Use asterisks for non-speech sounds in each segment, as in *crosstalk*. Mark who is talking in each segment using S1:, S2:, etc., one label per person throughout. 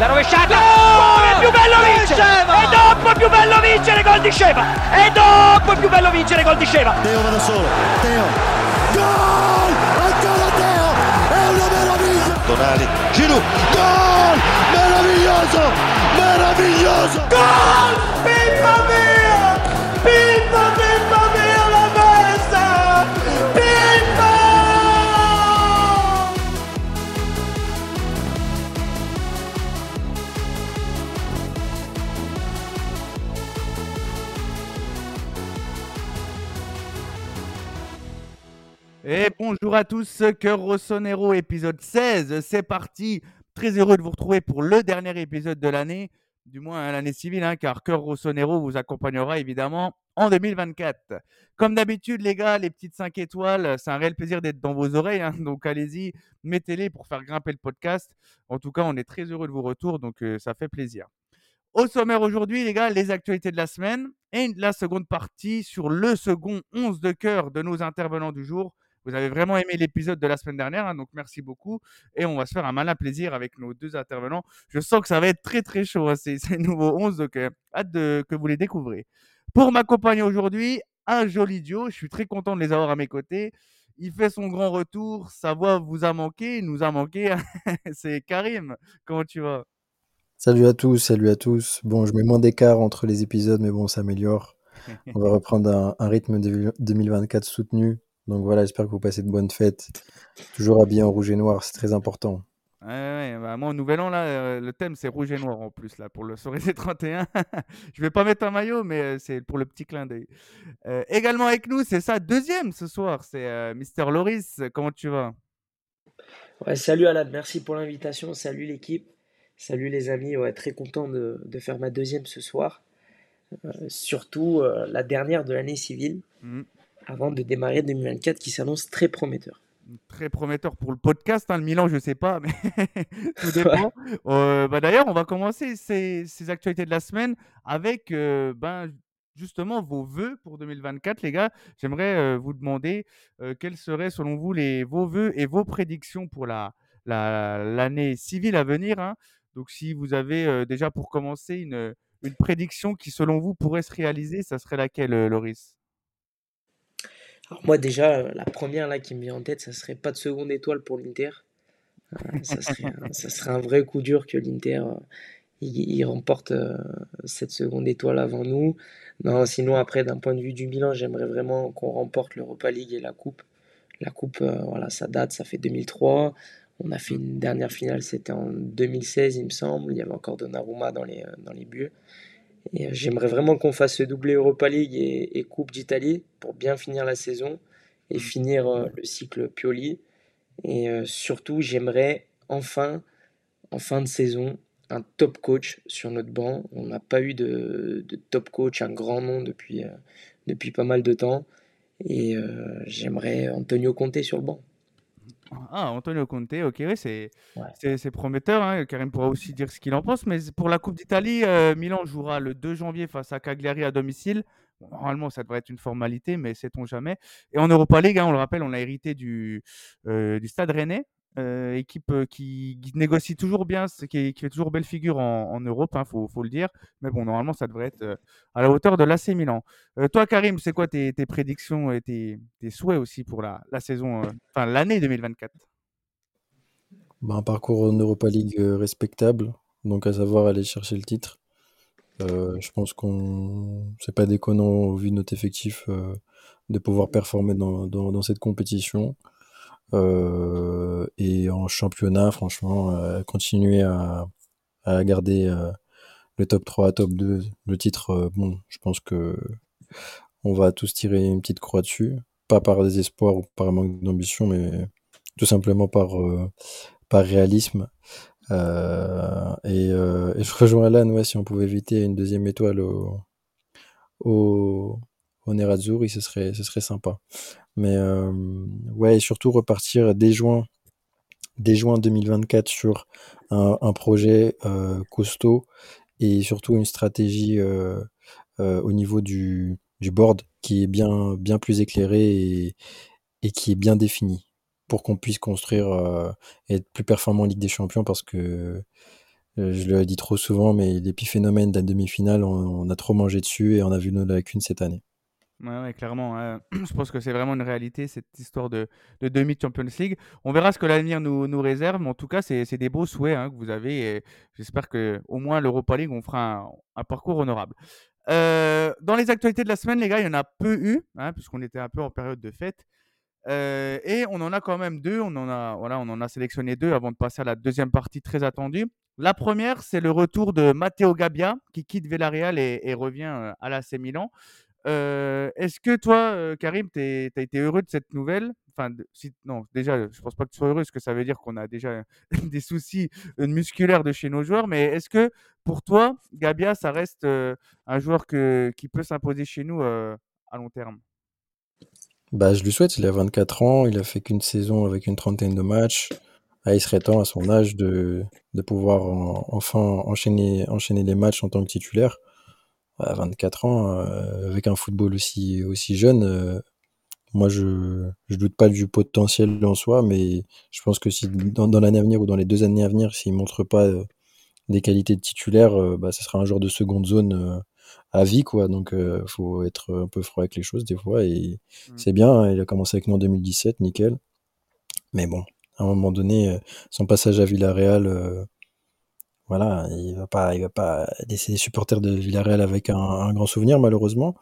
S1: La rovesciata! Oh, è più bello vincere! E dopo è più bello vincere gol di Sceva! E dopo è più bello vincere gol di Sceva!
S2: Teo va da solo, Teo! Gol! Ancora Teo! È una meraviglia!
S3: Tonali, Giroud, gol! Meraviglioso! Meraviglioso!
S1: Gol! Pippa mia! Pippa, pippa
S4: Et bonjour à tous, Cœur Rossonero, épisode 16, c'est parti. Très heureux de vous retrouver pour le dernier épisode de l'année, du moins l'année civile, hein, car Cœur Rossonero vous accompagnera évidemment en 2024. Comme d'habitude, les gars, les petites 5 étoiles, c'est un réel plaisir d'être dans vos oreilles, hein, donc allez-y, mettez-les pour faire grimper le podcast. En tout cas, on est très heureux de vos retours, donc euh, ça fait plaisir. Au sommaire aujourd'hui, les gars, les actualités de la semaine et la seconde partie sur le second 11 de cœur de nos intervenants du jour. Vous avez vraiment aimé l'épisode de la semaine dernière, hein, donc merci beaucoup. Et on va se faire un malin plaisir avec nos deux intervenants. Je sens que ça va être très très chaud, hein, ces, *laughs* ces nouveaux 11, donc euh, hâte de, que vous les découvrez. Pour m'accompagner aujourd'hui, un joli duo. Je suis très content de les avoir à mes côtés. Il fait son grand retour. Sa voix vous a manqué, il nous a manqué. *laughs* C'est Karim. Comment tu vas?
S5: Salut à tous, salut à tous. Bon, je mets moins d'écart entre les épisodes, mais bon, ça s'améliore. *laughs* On va reprendre un, un rythme de 2024 soutenu. Donc voilà, j'espère que vous passez de bonnes fêtes. Toujours habillé en rouge et noir, c'est très important.
S4: Ouais, ouais, bah, moi, au Nouvel An, là, euh, le thème, c'est rouge et noir en plus, là, pour le soirée des 31. *laughs* je vais pas mettre un maillot, mais euh, c'est pour le petit clin d'œil. Euh, également avec nous, c'est ça, deuxième ce soir, c'est euh, Mister Loris. Comment tu vas?
S6: Ouais, salut Alan, merci pour l'invitation. Salut l'équipe. Salut les amis. Ouais, très content de, de faire ma deuxième ce soir. Euh, surtout euh, la dernière de l'année civile
S4: Mhm.
S6: Avant de démarrer 2024 qui s'annonce très prometteur.
S4: Très prometteur pour le podcast. Hein, le Milan, je sais pas, mais *laughs* tout dépend. Euh, bah, D'ailleurs, on va commencer ces, ces actualités de la semaine avec euh, ben, justement vos vœux pour 2024, les gars. J'aimerais euh, vous demander quels seraient, selon vous, les, vos vœux et vos prédictions pour la la- l'année civile à venir. hein. Donc, si vous avez déjà pour commencer une, une prédiction qui, selon vous, pourrait se réaliser, ça serait laquelle, Loris?
S6: Alors moi déjà, euh, la première là qui me vient en tête, ça serait pas de seconde étoile pour l'Inter. Euh, ça serait, un- ça serait un vrai coup dur que l'Inter euh, il, remporte euh, cette seconde étoile avant nous. Non, sinon après d'un point de vue du Milan, j'aimerais vraiment qu'on remporte l'Europa League et la Coupe. La Coupe, euh, voilà, ça date, ça fait 2003. On a fait une dernière finale, c'était en 2016, il me semble. Il y avait encore Donnarumma dans les, euh, dans les buts. Et euh, j'aimerais vraiment qu'on fasse ce doublé Europa League et, Coupe d'Italie pour bien finir la saison et finir euh, le cycle Pioli. Et euh, surtout, j'aimerais enfin, en fin de saison, un top coach sur notre banc. On n'a pas eu de, top coach, un grand nom depuis, depuis pas mal de temps. Et j'aimerais Antonio Conte sur le banc.
S4: Ah, Antonio Conte, ok, c'est
S6: Ouais.
S4: prometteur. Hein. Karim pourra aussi dire ce qu'il en pense. Mais pour la Coupe d'Italie, euh, Milan jouera le 2 janvier face à Cagliari à domicile. Bon, normalement, ça devrait être une formalité, mais sait-on jamais. Et en Europa League, hein, on le rappelle, on a hérité du, euh, du Stade Rennais, euh, équipe euh, qui, négocie toujours bien, qui, fait toujours belle figure en, Europe, il faut, faut le dire. Mais bon, normalement, ça devrait être euh, à la hauteur de l'AC Milan. Toi, Karim, c'est quoi tes, prédictions et tes, souhaits aussi pour la, saison, enfin l'année 2024
S5: Bah, un parcours en Europa League respectable, donc à savoir aller chercher le titre. Je pense qu'on c'est pas déconnant au vu de notre effectif de pouvoir performer dans cette compétition. Euh, et en championnat, franchement, euh, continuer à, à garder euh, le top 3, top 2, le titre, euh, bon, je pense que on va tous tirer une petite croix dessus. Pas par désespoir ou par manque d'ambition, mais tout simplement par, euh, par réalisme. Et, et je rejoins Alan, ouais, si on pouvait éviter une deuxième étoile au, au, au Nerazzurri, ce serait, ce serait sympa. Mais euh, ouais, et surtout repartir dès juin, dès juin 2024 sur un, projet euh, costaud et surtout une stratégie euh, au niveau du, board qui est bien, bien plus éclairée et, qui est bien définie pour qu'on puisse construire et être plus performant en Ligue des Champions parce que je le dis trop souvent, mais l'épiphénomène de la demi-finale, on a trop mangé dessus et on a vu nos lacunes cette année.
S4: Ouais, clairement. hein. *clears throat* Je pense que c'est vraiment une réalité, cette histoire de, de demi-Champions League. On verra ce que l'avenir nous, réserve, mais en tout cas, c'est des beaux souhaits hein, que vous avez. J'espère que au moins l'Europa League, on fera un, un parcours honorable. Euh, dans les actualités de la semaine, les gars, il y en a peu eu, hein, puisqu'on était un peu en période de fête. Euh, et on en a quand même deux. On en a, voilà, on en a sélectionné deux avant de passer à la deuxième partie très attendue. La première, c'est le retour de Matteo Gabbia qui quitte Villarreal et, et revient euh, à l'AC Milan. Est-ce que toi, Karim, tu as été heureux de cette nouvelle? Enfin, de- si, non, déjà, je pense pas que tu sois heureux, parce que ça veut dire qu'on a déjà *laughs* des soucis musculaires de chez nos joueurs. Mais est-ce que pour toi, Gabbia, ça reste un joueur qui peut s'imposer chez nous à long terme?
S5: Bah, je lui souhaite, il a 24 ans, il a fait qu'une saison avec une trentaine de matchs. Ah, il serait temps à son âge de, pouvoir en- enfin enchaîner, enchaîner les matchs en tant que titulaire. À 24 ans, euh, avec un football aussi, aussi jeune, euh, moi je, je doute pas du potentiel en soi, mais je pense que si dans, dans l'année à venir ou dans les deux années à venir, s'il montre pas euh, des qualités de titulaire, euh, bah, ce sera un joueur de seconde zone euh, à vie, quoi. Donc, euh, faut être un peu froid avec les choses des fois. Et
S4: Mm.
S5: c'est bien, hein, il a commencé avec nous en 2017, nickel. Mais bon, à un moment donné, son passage à Villarreal, voilà, il va pas, il va pas laisser les supporters de Villarreal avec un, un grand souvenir, malheureusement.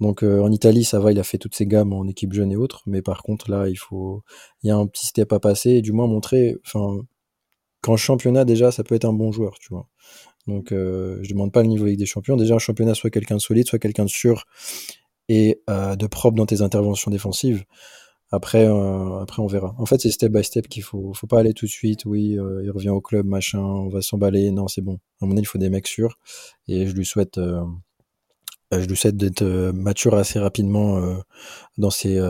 S5: Donc, euh, en Italie, ça va, il a fait toutes ses gammes en équipe jeune et autres. Mais par contre, là, il faut, il y a un petit step à passer et du moins montrer, enfin, qu'en championnat, déjà, ça peut être un bon joueur, tu vois. Donc, euh, je demande pas le niveau avec des champions. Déjà, en championnat, soit quelqu'un de solide, soit quelqu'un de sûr et euh, de propre dans tes interventions défensives. Après, euh, après, on verra. En fait, c'est step by step qu'il faut. Faut pas aller tout de suite. Oui, euh, il revient au club, machin, on va s'emballer. Non, c'est bon. À mon avis, il faut des mecs sûrs. Et je lui souhaite, euh, euh, je lui souhaite d'être euh, mature assez rapidement euh, dans ses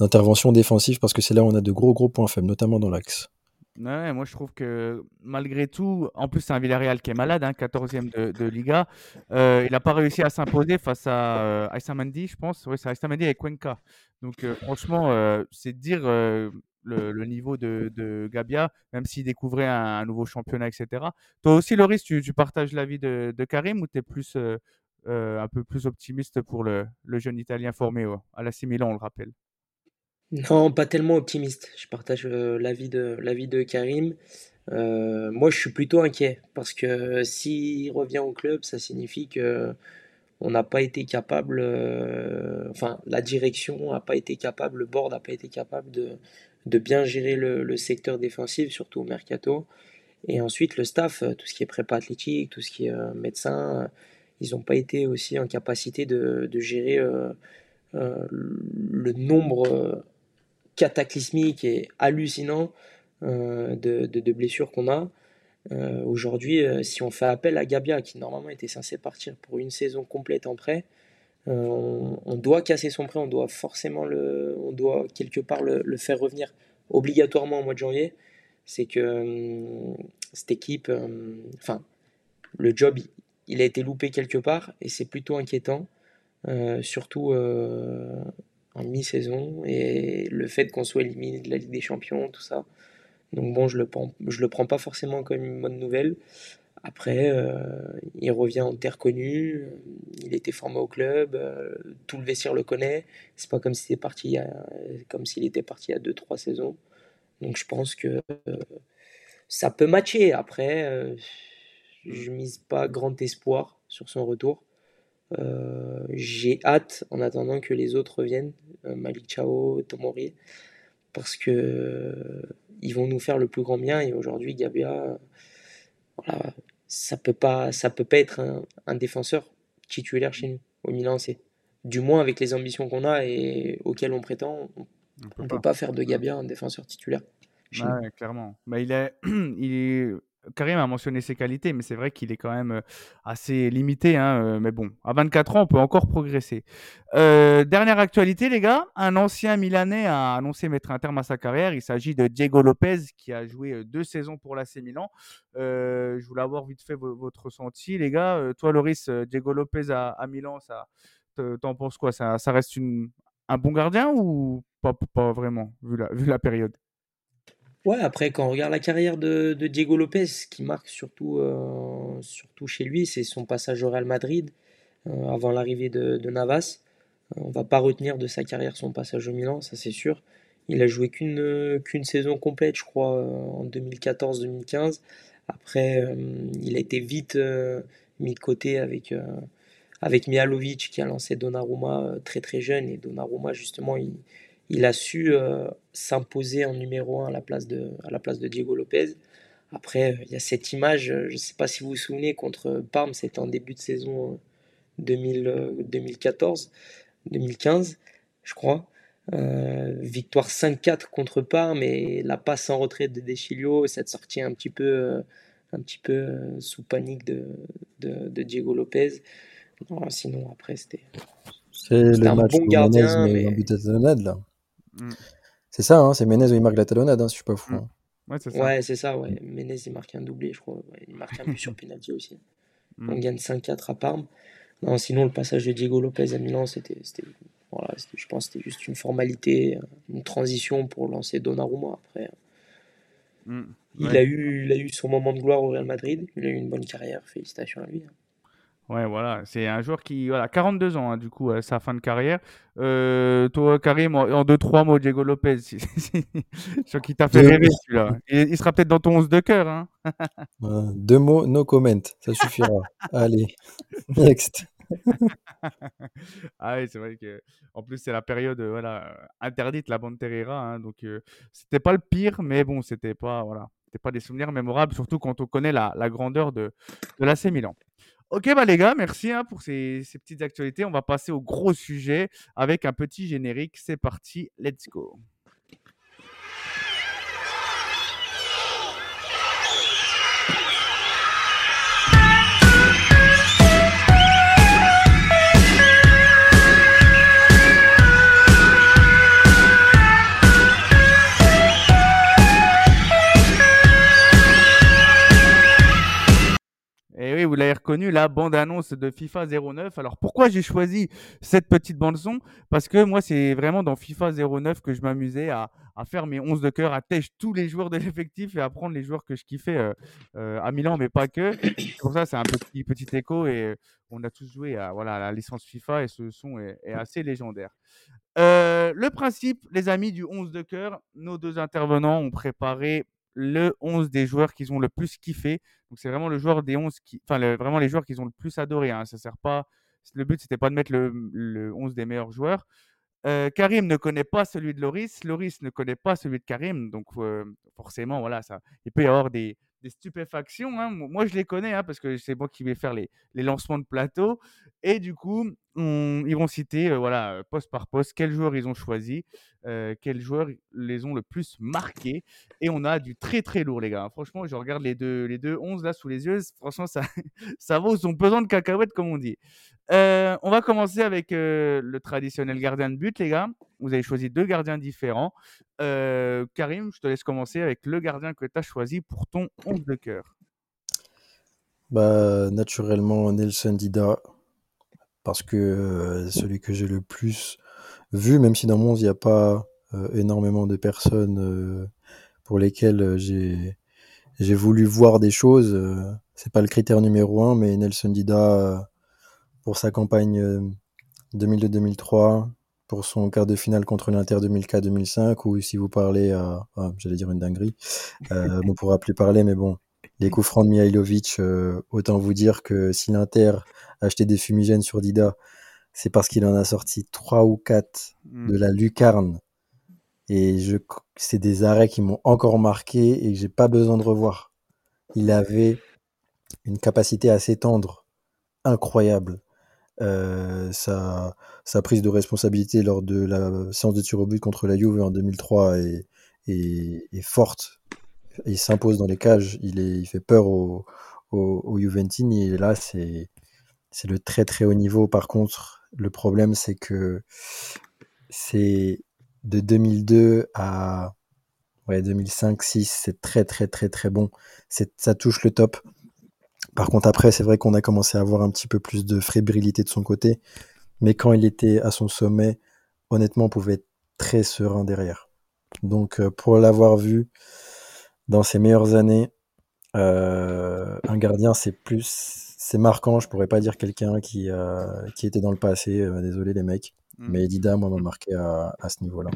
S5: interventions défensives parce que c'est là où on a de gros, gros points faibles, notamment dans l'axe.
S4: Moi je trouve que malgré tout, en plus c'est un Villarreal qui est malade, hein, 14e de, de Liga, euh, il n'a pas réussi à s'imposer face à euh, je pense. Oui, c'est Aïssa Mendy et Cuenca. Donc euh, franchement, euh, c'est dire le, niveau de, Gabia, même s'il découvrait un, nouveau championnat, etc. Toi aussi, Loris, tu, partages l'avis de, Karim ou tu es plus, un peu plus optimiste pour le, le jeune Italien formé à l'AC Milan, on le rappelle?
S6: Non, pas tellement optimiste. Je partage euh, l'avis de, Karim. Euh, moi, je suis plutôt inquiet parce que s'il revient au club, ça signifie que on n'a pas été capable, euh, enfin, la direction n'a pas été capable, le board n'a pas été capable de, bien gérer le, le secteur défensif, surtout au mercato. Et ensuite, le staff, euh, tout ce qui est prépa athlétique, tout ce qui est euh, médecin, euh, ils n'ont pas été aussi en capacité de, de gérer euh, euh, le nombre euh, cataclysmique et hallucinant euh, de, de- blessures qu'on a. Euh, aujourd'hui, euh, si on fait appel à Gabia, qui normalement était censé partir pour une saison complète en prêt, on, on doit casser son prêt, on doit forcément le, on doit quelque part le, le faire revenir obligatoirement au mois de janvier. C'est que cette équipe, enfin, le job, il, a été loupé quelque part et c'est plutôt inquiétant, surtout mi-saison et le fait qu'on soit éliminé de la Ligue des Champions, tout ça. Donc bon, je le je le prends pas forcément comme une bonne nouvelle. Après, euh, il revient en terre connue, il était formé au club, euh, tout le vestiaire le connaît. C'est pas comme s'il était parti a- comme s'il était parti a deux, trois saisons. Donc je pense que euh, ça peut matcher. Après, je mise pas grand espoir sur son retour. Euh, j'ai hâte, en attendant que les autres reviennent, euh, Malik Chao, Tomori, parce que euh, ils vont nous faire le plus grand bien. Et aujourd'hui, Gabia, voilà, ça peut pas, ça peut pas être un, un défenseur titulaire chez nous, au Milan AC. Du moins avec les ambitions qu'on a et auxquelles on prétend, on
S4: peut
S6: ne peut pas faire de Gabia un défenseur titulaire.
S4: Ouais, clairement. Bah, il est, *clears throat* il est... Karim a mentionné ses qualités, mais c'est vrai qu'il est quand même euh, assez limité. hein, euh, mais bon, à 24 ans, on peut encore progresser. Euh, dernière actualité, les gars. Un ancien Milanais a annoncé mettre un terme à sa carrière. Il s'agit de Diego Lopez, qui a joué deux saisons pour l'AC Milan. Je voulais avoir vite fait vo- votre ressenti, les gars. Toi, Loris, Diego Lopez à, Milan, ça, te- t'en penses quoi? Ça, ça reste un bon gardien ou pas, pas vraiment, vu la période?
S6: Après, quand on regarde la carrière de, Diego Lopez, ce qui marque surtout, euh, surtout chez lui, c'est son passage au Real Madrid euh, avant l'arrivée de, Navas. Euh, on va pas retenir de sa carrière son passage au Milan, ça c'est sûr. Il a joué qu'une saison complète, je crois, en 2014-2015. Après, il a été vite mis de côté avec, avec qui a lancé Donnarumma très très jeune. Et Donnarumma, justement, il, il a su euh, s'imposer en numéro 1 à la place de, à la place de Diego Lopez. Après, euh, il y a cette image, euh, je ne sais pas si vous vous souvenez, contre Parme, c'était en début de saison euh, 2000, euh, 2014, 2015, je crois. Euh, victoire 5-4 contre Parme et la passe en retrait de Deschilio, cette sortie un petit peu, un petit peu sous panique de, de, de Diego Lopez. Non, sinon, après, c'était
S5: C'est
S6: un
S5: match
S6: bon gardien, mais
S5: talonnade, là.
S4: Mm.
S5: C'est ça, hein, c'est Menez où il marque la talonnade, hein, si je suis pas fou.
S4: Mm.
S5: hein.
S4: Ouais, c'est ça.
S6: ouais, c'est ça. Ouais. Menez, il marque un doublé, je crois. Ouais, il marque un but sur *laughs* penalty aussi.
S4: Mm.
S6: On gagne 5-4 à Parme. Non, sinon, le passage de Diego Lopez à Milan, c'était, voilà, je pense que c'était juste une formalité, une transition pour lancer Donnarumma. Après,
S4: Mm.
S6: il, a eu, il a eu son moment de gloire au Real Madrid. Il a eu une bonne carrière. Félicitations à lui.
S4: Ouais, voilà, c'est un joueur qui, voilà, 42 ans, hein, du coup, à sa fin de carrière. Euh, toi, Karim, en, en deux, trois mots, Diego Lopez, je crois qu'il t'a fait
S5: Deux,
S4: rêver celui-là. Il, il sera peut-être dans ton 11 de cœur. Hein. *laughs*
S5: euh, deux mots, no comment, ça suffira. *laughs* Allez, next.
S4: Ah oui, c'est vrai que, en plus, c'est la période, euh, voilà, euh, interdite, la bande Terrera, hein, donc euh, c'était pas le pire, mais bon, c'était pas, voilà, c'était pas des souvenirs mémorables, surtout quand on connaît la, la grandeur de, de l'AC Milan. Ok, bah les gars, merci hein, pour ces, ces petites actualités. On va passer au gros sujet avec un petit générique. C'est parti, let's go. L'avez reconnu, la bande-annonce de FIFA 09. Alors pourquoi j'ai choisi cette petite bande-son? Parce que moi, c'est vraiment dans FIFA 09 que je m'amusais à, faire mes 11 de cœur, à tèche tous les joueurs de l'effectif et à prendre les joueurs que je kiffais euh, euh, à Milan, mais pas que. Pour ça, c'est un petit, petit écho et euh, on a tous joué à, voilà, la licence FIFA et ce son est, assez légendaire. Le principe, les amis, du 11 de cœur, nos deux intervenants ont préparé le 11 des joueurs qu'ils ont le plus kiffé. Donc c'est vraiment le joueur des 11 qui, enfin vraiment les joueurs qu'ils ont le plus adoré. Hein. Ça sert pas. Le but c'était pas de mettre le, le 11 des meilleurs joueurs. Euh, Karim ne connaît pas celui de Loris, Loris ne connaît pas celui de Karim, donc forcément voilà ça. Il peut y avoir des, des stupéfactions. hein. Moi je les connais hein, parce que c'est moi qui vais faire les, les lancements de plateau et du coup ils vont citer euh, voilà euh, poste par poste quels joueurs ils ont choisi, euh, quels joueurs les ont le plus marqués et on a du très très lourd les gars. Franchement je regarde les deux les deux 11 là sous les yeux, franchement ça *laughs* ça vaut son pesant de cacahuètes comme on dit. Euh, on va commencer avec le traditionnel gardien de but, les gars. Vous avez choisi deux gardiens différents. Karim, je te laisse commencer avec le gardien que tu as choisi pour ton 11 de cœur.
S5: Bah, naturellement, Nelson Dida, parce que euh, celui que j'ai le plus vu, même si dans mon 11, il n'y a pas euh, énormément de personnes euh, pour lesquelles j'ai voulu voir des choses. c'est pas le critère numéro un, mais Nelson Dida, pour sa campagne euh, 2002-2003, pour son quart de finale contre l'Inter 2004-2005, ou si vous parlez à, ah, j'allais dire une dinguerie, euh, on pourra plus parler, mais bon, les coups francs de Mihailovic, euh, autant vous dire que si l'Inter a acheté des fumigènes sur Dida, c'est parce qu'il en a sorti trois ou quatre
S4: Hmm.
S5: de la lucarne. Et je, c'est des arrêts qui m'ont encore marqué et que j'ai pas besoin de revoir. Il avait une capacité à s'étendre incroyable. Euh, sa, sa prise de responsabilité lors de la séance de tir au but contre la Juve en 2003 est, est, est forte. Il s'impose dans les cages. Il, est, il fait peur aux au, au Juventini. Et là, c'est c'est le très très haut niveau. Par contre, le problème, c'est que c'est de 2002 à ouais, 2005-6, c'est très très très très bon. C'est, ça touche le top. Par contre, après, c'est vrai qu'on a commencé à avoir un petit peu plus de fébrilité de son côté. Mais quand il était à son sommet, honnêtement, on pouvait être très serein derrière. Donc, euh, pour l'avoir vu, dans ses meilleures années, euh, un gardien, c'est plus, c'est marquant. Je pourrais pas dire quelqu'un qui, qui était dans le passé. euh, désolé les mecs,
S4: Mm.
S5: mais Dida, moi, m'a marqué à, à ce niveau-là.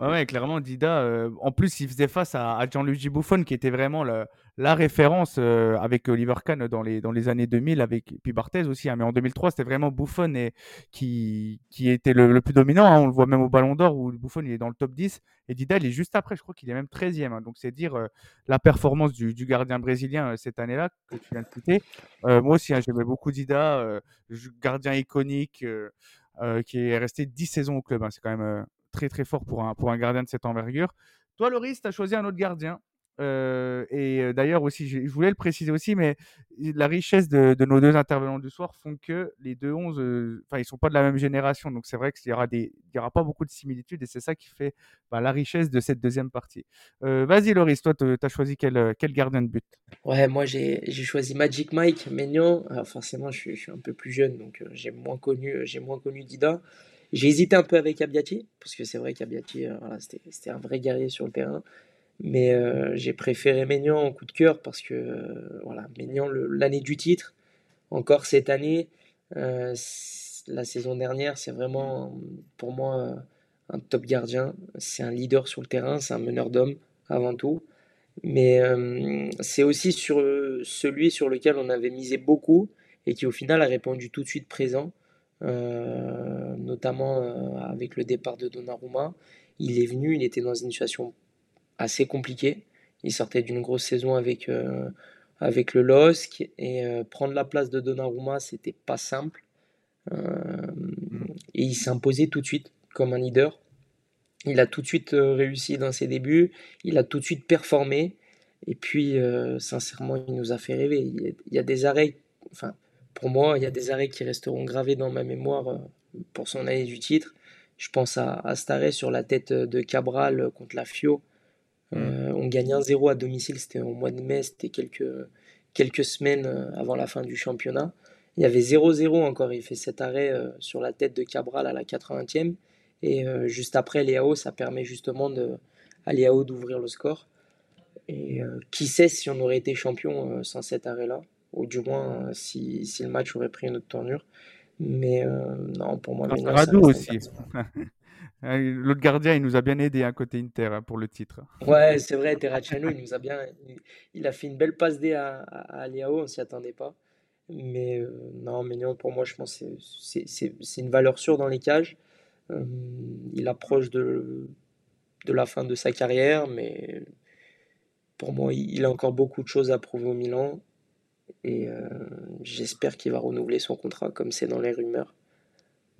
S4: Ouais, clairement, Dida. euh, en plus, il faisait face à, à Gianluigi Buffon, qui était vraiment la référence euh, avec Oliver Kahn dans les, années 2000, avec, puis Barthez aussi. hein, mais en 2003, c'était vraiment Buffon et, qui, était le, plus dominant. hein, on le voit même au Ballon d'Or, où Buffon est dans le top 10. Et Dida, il est juste après. Je crois qu'il est même 13e. hein, donc, c'est dire euh, la performance du, du gardien brésilien cette année-là, que tu viens de citer. Moi aussi, j'aimais beaucoup Dida, gardien iconique, qui est resté 10 saisons au club. c'est quand même. Euh, très très fort pour un, pour un gardien de cette envergure. Toi, Loris, tu as choisi un autre gardien. Euh, et euh, d'ailleurs aussi, je, voulais le préciser aussi, mais la richesse de, nos deux intervenants du soir font que les deux 11, euh, enfin, ils sont pas de la même génération, donc c'est vrai qu'il y aura aura pas beaucoup de similitudes, et c'est ça qui fait bah, la richesse de cette deuxième partie. Euh, Vas-y, Loris, toi, tu as choisi quel, quel gardien de but?
S6: Ouais, moi j'ai choisi Magic Mike Maignan. Forcément, je suis, un peu plus jeune, donc euh, j'ai moins euh, j'ai moins connu Dida. J'ai hésité un peu avec Abdiati, parce que c'est vrai qu'Abdiati, euh, voilà, c'était un vrai guerrier sur le terrain. Mais euh, j'ai préféré Maignan en coup de cœur, parce que euh, voilà, Maignan, l'année du titre, encore cette année, euh, la saison dernière, c'est vraiment pour moi un top gardien. C'est un leader sur le terrain, c'est un meneur d'hommes avant tout. Mais c'est aussi sur celui sur lequel on avait misé beaucoup et qui au final a répondu tout de suite présent, euh, notamment euh, avec le départ de Donnarumma. Il est venu, il était dans une situation assez compliquée. Il sortait d'une grosse saison avec, euh, avec le LOSC et prendre la place de Donnarumma, c'était pas simple. Et il s'est imposé tout de suite comme un leader. Il a tout de suite réussi dans ses débuts, il a tout de suite performé. Et puis, sincèrement, il nous a fait rêver. Il y a, des arrêts, pour moi, il y a des arrêts qui resteront gravés dans ma mémoire euh, pour son année du titre. Je pense à, à cet arrêt sur la tête de Cabral contre la Fio. Euh, on gagne 1-0 à domicile, c'était au mois de mai, c'était quelques, quelques semaines euh, avant la fin du championnat. Il y avait 0-0 encore, il fait cet arrêt euh, sur la tête de Cabral à la 80e. Et euh, juste après, Léao, ça permet justement de, à Léao d'ouvrir le score. Et euh, qui sait si on aurait été champion euh, sans cet arrêt-là, ou du moins euh, si, si le match aurait pris une autre tournure. Mais euh, non, pour moi,
S4: Ah, Radou
S6: reste
S4: aussi. Euh, *laughs* L'autre gardien, il nous a bien aidé à côté Inter hein, pour le titre.
S6: Ouais, c'est vrai, Terracciano, il nous a bien, il, a fait une belle passe D à, à, à Léao, on s'y attendait pas. Mais euh, non, Maignan, pour moi, je pense que c'est- une valeur sûre dans les cages. Euh, il approche de, de la fin de sa carrière, mais pour moi, il, il a encore beaucoup de choses à prouver au Milan. Et euh, j'espère qu'il va renouveler son contrat, comme c'est dans les rumeurs.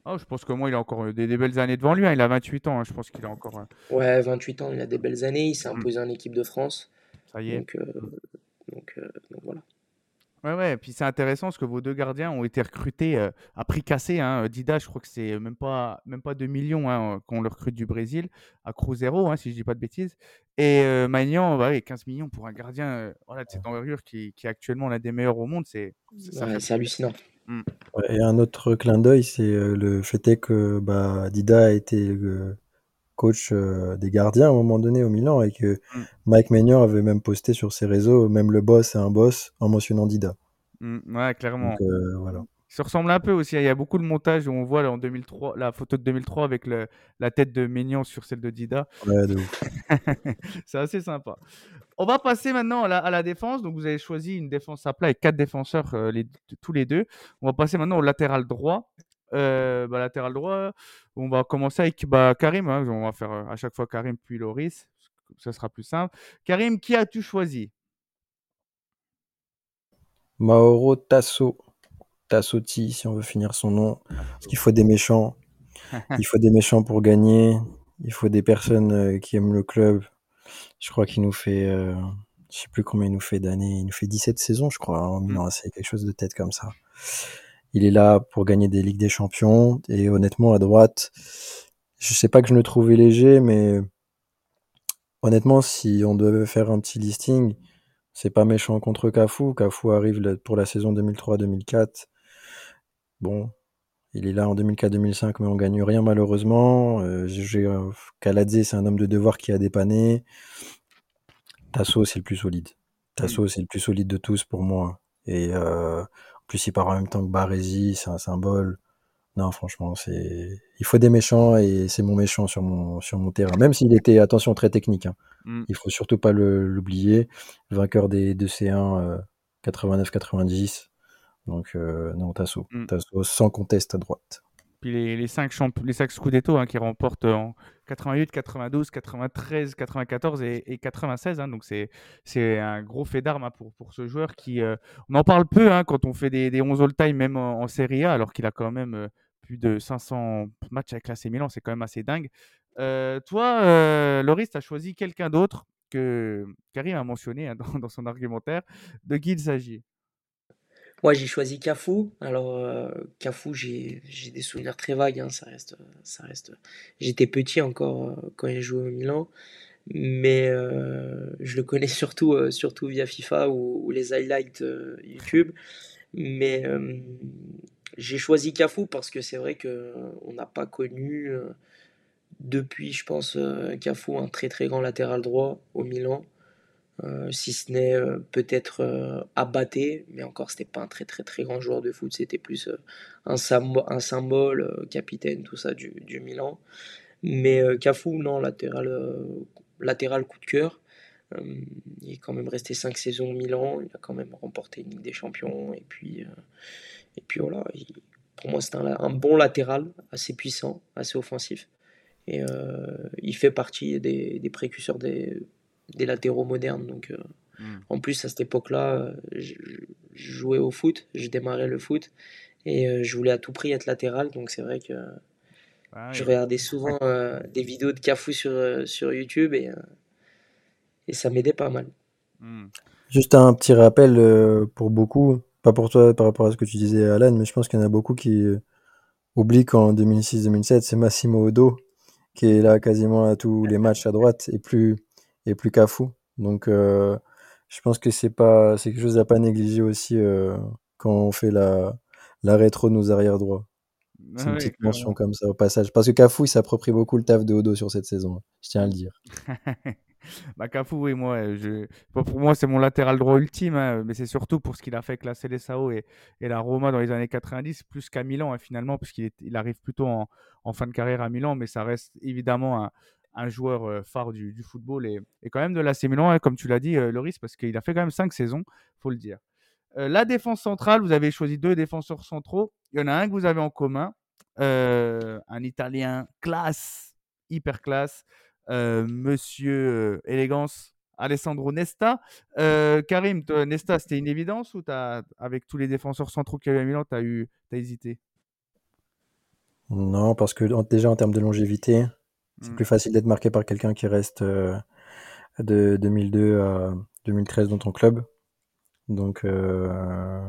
S4: Oh, je pense que moi, il a encore euh, des, des belles années devant lui. hein, Il a 28 ans. hein, Je pense qu'il a encore. euh,
S6: Ouais, 28 ans, il a des belles années, il s'est
S4: Mm.
S6: imposé en équipe de France.
S4: Ça y est.
S6: Donc, euh, donc, euh, donc voilà.
S4: Ouais, ouais. Et puis c'est intéressant parce que vos deux gardiens ont été recrutés euh, à prix cassé. hein. Dida, je crois que c'est même pas, même pas 2 millions hein, qu'on le recrute du Brésil, à Cruzeiro, hein, si je dis pas de bêtises. Et euh, Maignan, bah ouais, 15 millions pour un gardien euh, voilà, de cette envergure qui, qui est actuellement l'un des meilleurs au monde. C'est, c'est- ça
S6: Ouais,
S4: fait
S6: hallucinant.
S5: Et un autre clin d'œil, c'est euh, le fait est que bah, Dida a été coach euh, des gardiens à un moment donné au Milan et que
S4: Mm.
S5: Mike Maignan avait même posté sur ses réseaux, même le boss est un boss, en mentionnant Dida.
S4: Mm, ouais, clairement.
S5: Donc euh, voilà.
S4: Il se ressemble un peu aussi. hein. Il y a beaucoup de montages où on voit là, en 2003, la photo de 2003 avec le- la tête de Maignan sur celle de Dida.
S5: Ouais, de ouf. *laughs*
S4: C'est assez sympa. On va passer maintenant à la, à la défense. Donc, vous avez choisi une défense à plat avec quatre défenseurs, euh, les- tous les deux. On va passer maintenant au latéral droit. Euh, bah, latéral droit, on va commencer avec bah, Karim. hein. On va faire euh, à chaque fois Karim puis Loris. Ça sera plus simple. Karim, qui as-tu choisi?
S5: Mauro Tasso, Tassotti, si on veut finir son nom. Parce qu'il faut des méchants. Il faut des méchants pour gagner. Il faut des personnes euh, qui aiment le club. Je crois qu'il nous fait, euh, je sais plus combien il nous fait d'années. Il nous fait 17 saisons, je crois. hein, Milan. C'est quelque chose de tête comme ça. Il est là pour gagner des Ligues des Champions. Et honnêtement, à droite, je sais pas que je me trouvais léger, mais honnêtement, si on devait faire un petit listing, c'est pas méchant contre Cafu. Cafu arrive pour la saison 2003-2004. Bon, il est là en 2004-2005, mais on gagne rien malheureusement. Euh, Kaladze, c'est un homme de devoir qui a dépanné. Tasso, c'est le plus solide. Tasso, c'est le plus solide de tous pour moi. Et euh, plus, il part en même temps que Barési, c'est un symbole. Non, franchement, c'est. Il faut des méchants et c'est mon méchant sur mon, sur mon terrain. Même s'il était, attention, très technique. Hein.
S4: Mm.
S5: Il faut surtout pas le- l'oublier. Vainqueur des deux C1 euh, 89-90. Donc, euh, non, Tasso.
S4: Mm.
S5: Tasso, sans conteste à droite.
S4: Puis les, les 5 champ... les cinq Scudetto hein, qui remportent en 88, 92, 93, 94 et, et 96. hein. donc c'est c'est un gros fait d'armes hein, pour, pour ce joueur qui. euh, on en parle peu hein, quand on fait des, des 11 all-time, même en, en Serie A, alors qu'il a quand même euh, plus de 500 matchs avec l'AC Milan. C'est quand même assez dingue. Euh, toi, Loris, tu as choisi quelqu'un d'autre que Karim a mentionné hein, dans, dans son argumentaire. De qui il s'agit?
S6: Moi, j'ai choisi Cafu. Alors, euh, Cafu, j'ai des souvenirs très vagues. hein, ça reste, ça reste. J'étais petit encore euh, quand il jouait au Milan, mais euh, je le connais *laughs* surtout, euh, surtout via FIFA ou, les highlights YouTube. Mais j'ai choisi Cafu parce que c'est vrai que on n'a pas connu depuis, je pense, Cafu un très très grand latéral droit au Milan. Euh, si ce n'est euh, peut-être euh, Abaté, mais encore c'était pas un très très très grand joueur de foot, c'était plus un, symbole, capitaine, tout ça du, Milan. Mais Cafu, non, latéral, latéral coup de cœur. Il est quand même resté 5 saisons au Milan, il a quand même remporté une Ligue des Champions, et puis, et puis voilà, il- pour moi c'est un, bon latéral, assez puissant, assez offensif. Et il fait partie des précurseurs des, des latéraux modernes. Donc, euh,
S4: Mm.
S6: en plus, à cette époque-là, euh, je, je jouais au foot, je démarrais le foot et euh, je voulais à tout prix être latéral. Donc, c'est vrai que
S4: Ah
S6: je regardais souvent euh, des vidéos de Cafu sur, euh, sur YouTube et, euh, et ça m'aidait pas mal.
S4: Mm.
S5: Juste un petit rappel pour beaucoup, pas pour toi par rapport à ce que tu disais Alan, mais je pense qu'il y en a beaucoup qui oublient qu'en 2006-2007, c'est Massimo Odo qui est là quasiment à tous les matchs à droite et plus et plus Cafu. Donc euh, je pense que c'est pas c'est quelque chose à pas négliger aussi euh, quand on fait la la rétro de nos arrière droits. C'est
S4: Ah
S5: une
S4: oui,
S5: petite mention comme ça au passage parce que Cafu il s'approprie beaucoup le taf de Odo sur cette saison. Je tiens à le dire. *laughs*
S4: Bah, Cafu, oui, moi, je... bon, pour moi, c'est mon latéral droit ultime, hein, mais c'est surtout pour ce qu'il a fait avec la Seleção et, et la Roma dans les années 90, plus qu'à Milan, hein, finalement, puisqu'il est- il arrive plutôt en, en fin de carrière à Milan, mais ça reste évidemment un, un joueur euh, phare du, football et, quand même de l'AC Milan, hein, comme tu l'as dit, euh, Loris, parce qu'il a fait quand même cinq saisons, faut le dire. Euh, la défense centrale, vous avez choisi deux défenseurs centraux. Il y en a un que vous avez en commun, un Italien classe, hyper classe, Monsieur Élégance, Alessandro Nesta. Karim, Nesta, c'était une évidence ou t'as, avec tous les défenseurs centraux qu'il y avait à Milan, tu as, eu, hésité?
S5: Non, parce que déjà en termes de longévité, c'est
S4: Mm.
S5: plus facile d'être marqué par quelqu'un qui reste euh, de 2002 à 2013 dans ton club. Donc, euh,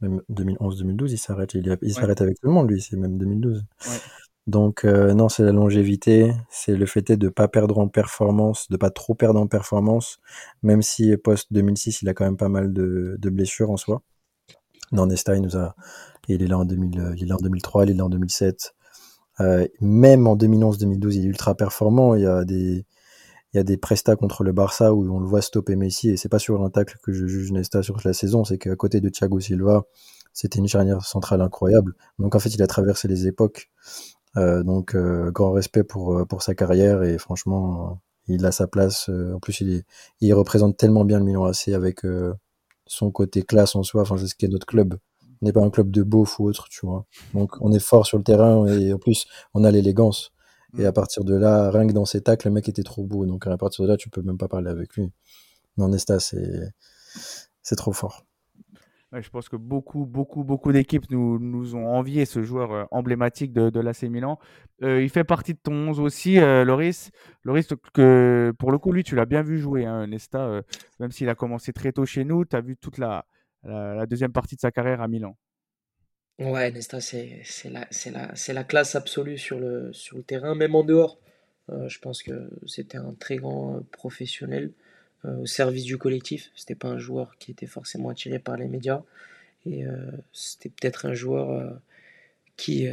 S5: même 2011-2012, il s'arrête. Il,
S4: Ouais.
S5: s'arrête avec tout le monde, lui, c'est même 2012.
S4: Ouais.
S5: Donc, euh, non, c'est la longévité, c'est le fait de pas perdre en performance, de pas trop perdre en performance, même si post-2006, il a quand même pas mal de, de blessures en soi. Non, Nesta, il nous a, il est là en 2000, euh, il est là en 2003, il est là en 2007. Euh, même en 2011-2012, il est ultra performant. Il y a des, il y a des prestats contre le Barça où on le voit stopper Messi et c'est pas sur un tacle que je juge Nesta sur la saison, c'est qu'à côté de Thiago Silva, c'était une charnière centrale incroyable. Donc en fait, il a traversé les époques. Euh, donc euh, grand respect pour euh, pour sa carrière et franchement, euh, il a sa place. en plus, il est, il représente tellement bien le Milan AC avec euh, son côté classe en soi. Enfin, c'est ce qu'est notre club. On n'est pas un club de beauf ou autre, tu vois. Donc on est fort sur le terrain et en plus on a l'élégance. Et
S4: Mm.
S5: à partir de là, rien que dans ses tacles, le mec était trop beau. Donc à partir de là, tu peux même pas parler avec lui. Non, Nesta, c'est c'est trop fort.
S4: Ouais, je pense que beaucoup, beaucoup, beaucoup d'équipes nous, nous ont envié ce joueur euh, emblématique de, de l'AC Milan. Euh, il fait partie de ton 11 aussi, euh, Loris. Loris, que pour le coup, lui, tu l'as bien vu jouer, hein, Nesta, même s'il a commencé très tôt chez nous. Tu as vu toute la, la, deuxième partie de sa carrière à Milan.
S6: Ouais, Nesta, c'est la, classe absolue sur le, terrain, même en dehors. Euh, je pense que c'était un très grand euh, professionnel euh, au service du collectif. C'était pas un joueur qui était forcément attiré par les médias. Et c'était peut-être un joueur qui,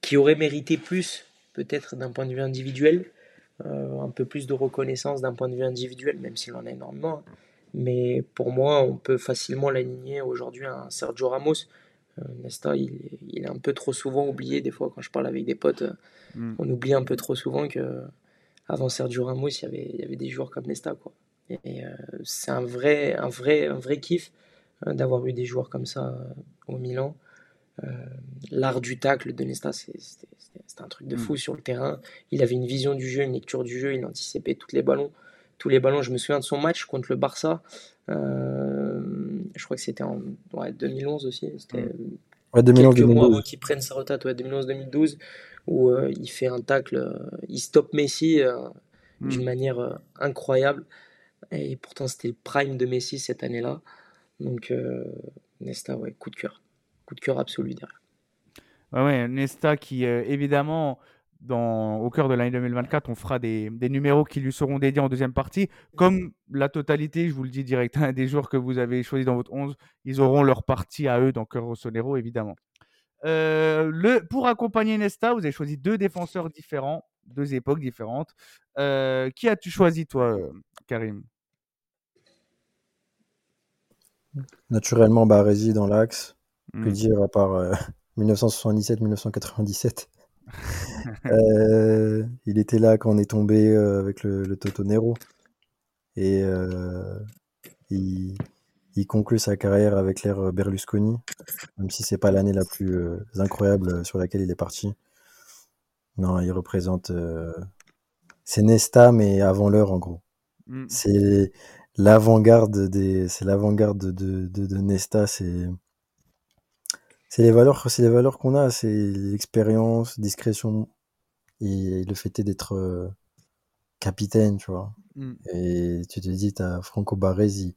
S6: qui aurait mérité plus, peut-être d'un point de vue individuel. un peu plus de reconnaissance d'un point de vue individuel, même s'il en a énormément. Mais pour moi, on peut facilement l'aligner aujourd'hui à un Sergio Ramos. Nesta, il, il, est un peu trop souvent oublié. Des fois, quand je parle avec des potes, mm. on oublie un peu trop souvent que avant Sergio Ramos, il y avait, il y avait des joueurs comme Nesta. Quoi. Et, c'est un vrai, un, vrai, un vrai kiff d'avoir eu des joueurs comme ça au Milan. Euh, l'art du tacle de Nesta, c'était un truc de fou mm. sur le terrain. Il avait une vision du jeu, une lecture du jeu, il anticipait tous les ballons. Tous les ballons, je me souviens de son match contre le Barça. Euh, je crois que c'était en 2011 aussi. C'était
S5: ouais, 2011,
S6: quelques mois avant qu'il prenne sa retraite, 2011-2012, où euh, il fait un tacle, il stoppe Messi mm. d'une manière incroyable. Et pourtant, c'était le prime de Messi cette année-là. Donc, Nesta, ouais, coup de cœur coup de cœur absolu derrière.
S4: Ouais, Nesta qui, euh, évidemment, dans, au cœur de l'année 2024, on fera des, des, numéros qui lui seront dédiés en deuxième partie. Comme la totalité, je vous le dis direct, hein, des joueurs que vous avez choisis dans votre 11, ils auront leur partie à eux dans Cœur Rossonero, évidemment. Euh, le, pour accompagner Nesta, vous avez choisi deux défenseurs différents, deux époques différentes. Euh, qui as-tu choisi, toi, Karim?
S5: Naturellement, Baresi dans l'axe. Que mmh. dire à part *laughs* 1977-1997 euh, euh, Il était là quand on est tombé euh, avec le, Toto Nero. Et il, conclut sa carrière avec l'ère Berlusconi, même si c'est pas l'année la plus incroyable sur laquelle il est parti. Non, il représente. c'est Nesta, mais avant l'heure, en gros. Mmh. C'est l'avant-garde des. C'est l'avant-garde de, de, de Nesta. C'est c'est les valeurs, c'est les valeurs qu'on a, c'est l'expérience, discrétion et le fait d'être euh, capitaine, tu vois. Mm. Et tu te dis, t'as Franco Baresi,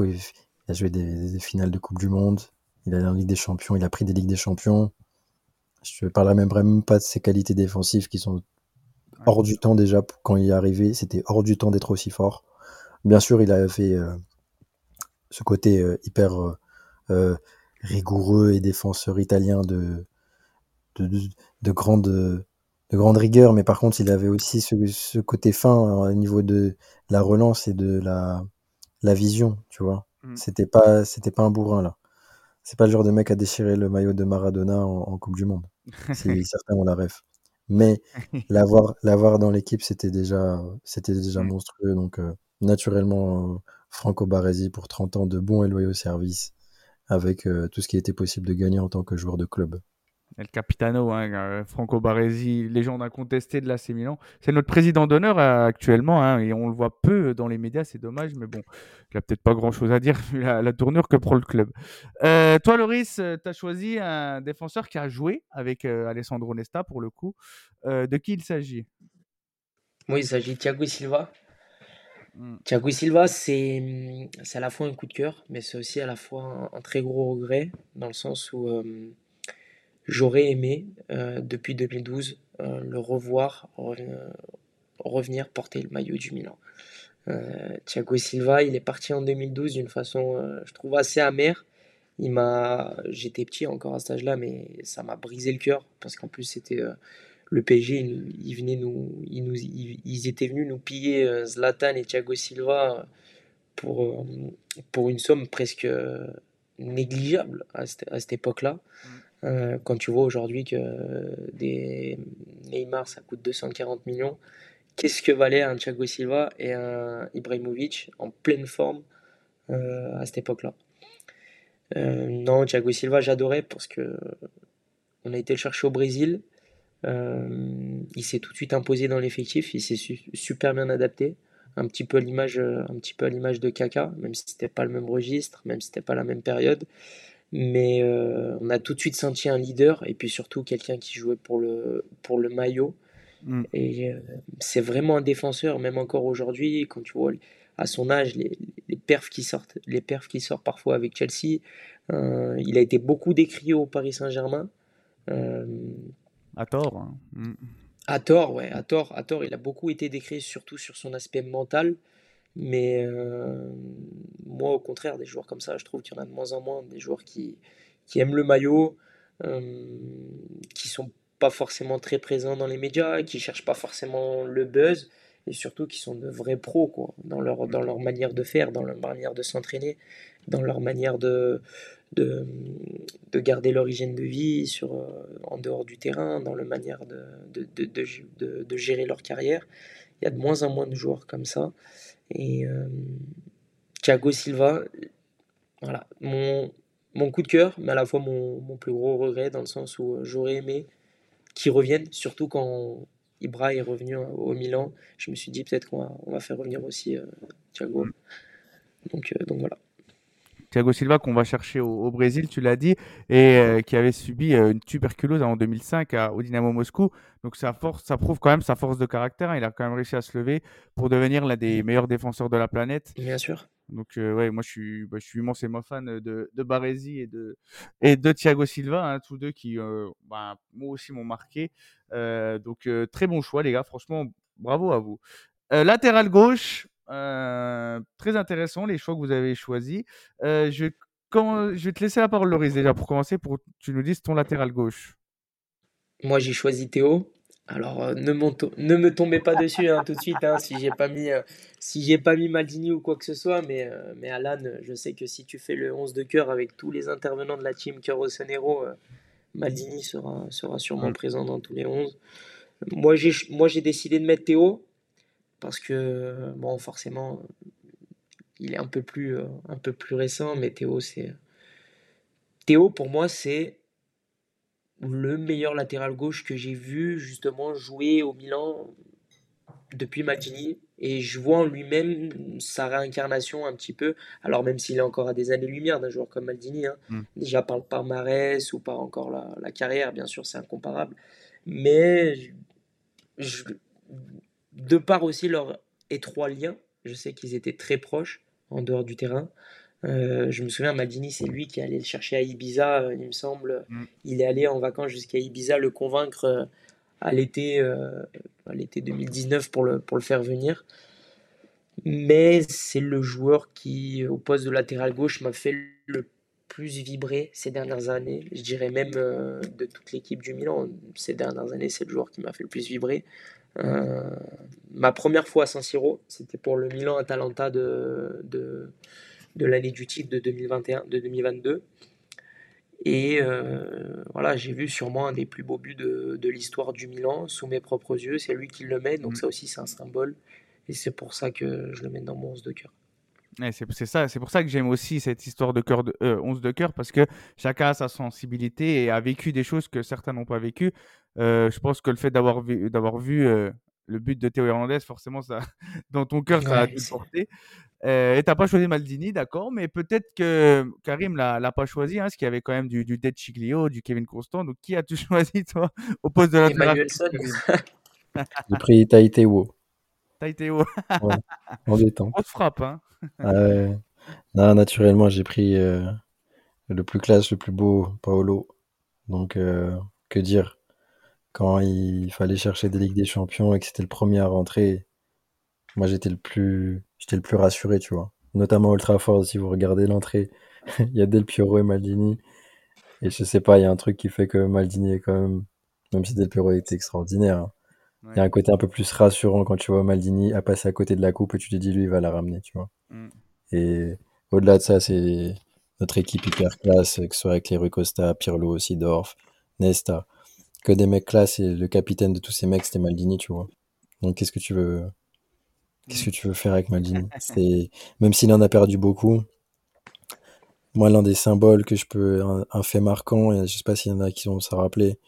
S5: il, a joué des, finales de Coupe du Monde, il a en Ligue des Champions, il a pris des Ligues des Champions. Je ne parlerai même, même pas de ses qualités défensives qui sont hors du temps déjà quand il est arrivé. C'était hors du temps d'être aussi fort. Bien sûr, il a fait euh, ce côté euh, hyper rigoureux et défenseur italien de, de, de, grande, de grande rigueur, mais par contre, il avait aussi ce, côté fin hein, au niveau de la relance et de la, la vision, tu vois. Mm. C'était pas, c'était pas un bourrin, là. C'est pas le genre de mec à déchirer le maillot de Maradona en, Coupe du Monde. *laughs* Certains ont la ref. Mais l'avoir, l'avoir dans l'équipe, c'était déjà, c'était déjà mm. monstrueux. Donc, euh, naturellement, euh, Franco Baresi pour 30 ans de bons et loyaux services avec euh, tout ce qui était possible de gagner en tant que joueur de club.
S4: El Capitano, hein, euh, Franco Baresi, légende incontestée de l'AC Milan. C'est notre président d'honneur euh, actuellement hein, et on le voit peu dans les médias, c'est dommage, mais bon, il n'a peut-être pas grand-chose à dire *laughs* vu la, tournure que prend le club. toi, Loris, tu as choisi un défenseur qui a joué avec Alessandro Nesta pour le coup. de qui il s'agit?
S6: Oui, il s'agit de Thiago Silva. Mm. Thiago Silva, c'est à la fois un coup de cœur, mais c'est aussi à la fois un, très gros regret, dans le sens où euh, j'aurais aimé, euh, depuis 2012, euh, le revoir revenir porter le maillot du Milan. Thiago Silva, il est parti en 2012 d'une façon, je trouve, assez amère. Il m'a, j'étais petit encore à cet âge-là, mais ça m'a brisé le cœur parce qu'en plus c'était le PSG, ils, nous, ils, nous, ils, étaient venus nous piller euh, Zlatan et Thiago Silva pour, euh, pour une somme presque négligeable à cette, époque-là. Mm. Euh, quand tu vois aujourd'hui que des Neymar, ça coûte 240 millions, qu'est-ce que valait un Thiago Silva et un Ibrahimovic en pleine forme à cette époque-là? Non, Thiago Silva, j'adorais parce que on a été le chercher au Brésil. Euh, il s'est tout de suite imposé dans l'effectif, il s'est super bien adapté, un petit peu à l'image, euh, un petit peu à l'image de Kaka, même si c'était pas le même registre, même si c'était pas la même période. Mais euh, on a tout de suite senti un leader et puis surtout quelqu'un qui jouait pour le, pour le maillot. Mm. Et c'est vraiment un défenseur, même encore aujourd'hui, quand tu vois à son âge les, les perfs qui sortent, les perfs qui sortent parfois avec Chelsea. il a été beaucoup décrié au Paris Saint-Germain.
S4: À tort. Hein. Mm.
S6: À tort, ouais, à tort, à tort. Il a beaucoup été décrit, surtout sur son aspect mental. Mais euh, moi, au contraire, des joueurs comme ça, je trouve qu'il y en a de moins en moins. Des joueurs qui, qui aiment le maillot, euh, qui sont pas forcément très présents dans les médias, qui cherchent pas forcément le buzz, et surtout qui sont de vrais pros quoi, dans, leur, dans leur manière de faire, dans leur manière de s'entraîner, dans leur manière de, de, de garder leur hygiène de vie sur, euh, en dehors du terrain, dans leur manière de, de, de, de, gérer leur carrière. Il y a de moins en moins de joueurs comme ça. Et euh, Thiago Silva, voilà, mon, mon coup de cœur, mais à la fois mon, mon plus gros regret, dans le sens où j'aurais aimé qu'il revienne, surtout quand Ibra est revenu au Milan. Je me suis dit peut-être qu'on va, on va faire revenir aussi euh, Thiago. Mm. Donc, donc voilà.
S4: Thiago Silva qu'on va chercher au, Brésil, tu l'as dit, et euh, qui avait subi euh, une tuberculose en 2005 au Dynamo Moscou. Donc ça, force, ça prouve quand même sa force de caractère. Il a quand même réussi à se lever pour devenir l'un des meilleurs défenseurs de la planète.
S6: Bien sûr.
S4: Donc euh, ouais, moi je suis, bah, je suis immensément fan de, de Baresi et de, et de Thiago Silva, hein, tous deux qui, bah, moi aussi m'ont marqué. donc très bon choix les gars, franchement bravo à vous. latéral gauche, euh, très intéressant les choix que vous avez choisis. Euh, je, quand, je vais te laisser la parole, Loris, déjà pour commencer, pour que tu nous dises ton latéral gauche.
S6: Moi, j'ai choisi Théo. Alors, euh, ne, ne, me tombez pas dessus hein, tout de suite hein, si j'ai pas mis si j'ai pas mis Maldini ou quoi que ce soit, mais, mais Alan, je sais que si tu fais le 11 de cœur avec tous les intervenants de la team Cœur Rossonero, Maldini sera, sera sûrement présent dans tous les 11. Moi, j'ai décidé de mettre Théo parce que, bon, forcément, il est un peu plus, euh, un peu plus récent, mais Théo, c'est. Théo, pour moi, c'est le meilleur latéral gauche que j'ai vu justement jouer au Milan depuis Maldini et je vois en lui-même sa réincarnation un petit peu alors même s'il est encore à des années-lumière d'un joueur comme Maldini hein. mm. déjà par le palmarès ou par encore la, la carrière bien sûr c'est incomparable mais je, de par aussi leur étroit lien, je sais qu'ils étaient très proches en dehors du terrain. Euh, je me souviens, Maldini, c'est lui qui allait le chercher à Ibiza, euh, il me semble. Mm. Il est allé en vacances jusqu'à Ibiza le convaincre euh, à l'été l'été 2019 pour le, pour le faire venir. Mais c'est le joueur qui, au poste de latéral gauche, m'a fait le plus vibrer ces dernières années. Je dirais même de toute l'équipe du Milan, ces dernières années, c'est le joueur qui m'a fait le plus vibrer. Euh, ma première fois à San Siro, c'était pour le Milan Atalanta de, de, de l'année du titre de 2021, de 2022. Et euh, voilà, j'ai vu sûrement un des plus beaux buts de, de l'histoire du Milan sous mes propres yeux. C'est lui qui le met, donc mm. ça aussi c'est un symbole. Et c'est pour ça que je le mets dans mon 11 de cœur.
S4: c'est ça, c'est pour ça que j'aime aussi cette histoire de cœur de 11 euh, de cœur parce que chacun a sa sensibilité et a vécu des choses que certains n'ont pas vécues. Euh, je pense que le fait d'avoir vu, d'avoir vu euh, le but de Théo Hernandez, forcément, ça, *laughs* dans ton cœur, ça a dû porter. Euh, et t'as pas choisi Maldini, d'accord, mais peut-être que Karim l'a, l'a pas choisi, hein, parce qu'il y avait quand même du, du Ted Chiglio, du Kevin Constant. Donc, qui as-tu *laughs* choisi, toi, au poste de
S6: latéral *laughs*
S5: J'ai pris Taïteo.
S4: Taïteo.
S5: ouais, en détente.
S4: Grosse frappe, hein.
S5: non, naturellement, j'ai pris le plus classe, le plus beau, Paolo. Donc, que dire? Quand il fallait chercher des Ligues des Champions et que c'était le premier à rentrer, moi j'étais le plus j'étais le plus rassuré, tu vois. Notamment Ultra Trafford, si vous regardez l'entrée, *laughs* il y a Del Piero et Maldini. Et je sais pas, il y a un truc qui fait que Maldini est quand même, même si Del Piero était extraordinaire, hein, il y a un côté un peu plus rassurant quand tu vois Maldini à passer à côté de la coupe et tu te dis lui il va la ramener, tu vois. Mm. Et au-delà de ça, c'est notre équipe hyper classe, que ce soit avec les Rui Costa, Pirlo, Sidorf, Nesta que des mecs classe et le capitaine de tous ces mecs c'était Maldini, tu vois. Donc qu'est-ce que tu veux qu'est-ce que tu veux faire avec Maldini? *laughs* C'est même s'il en a perdu beaucoup. Moi l'un des symboles que je peux un, fait marquant et je sais pas s'il y en a qui vont s'en rappeler,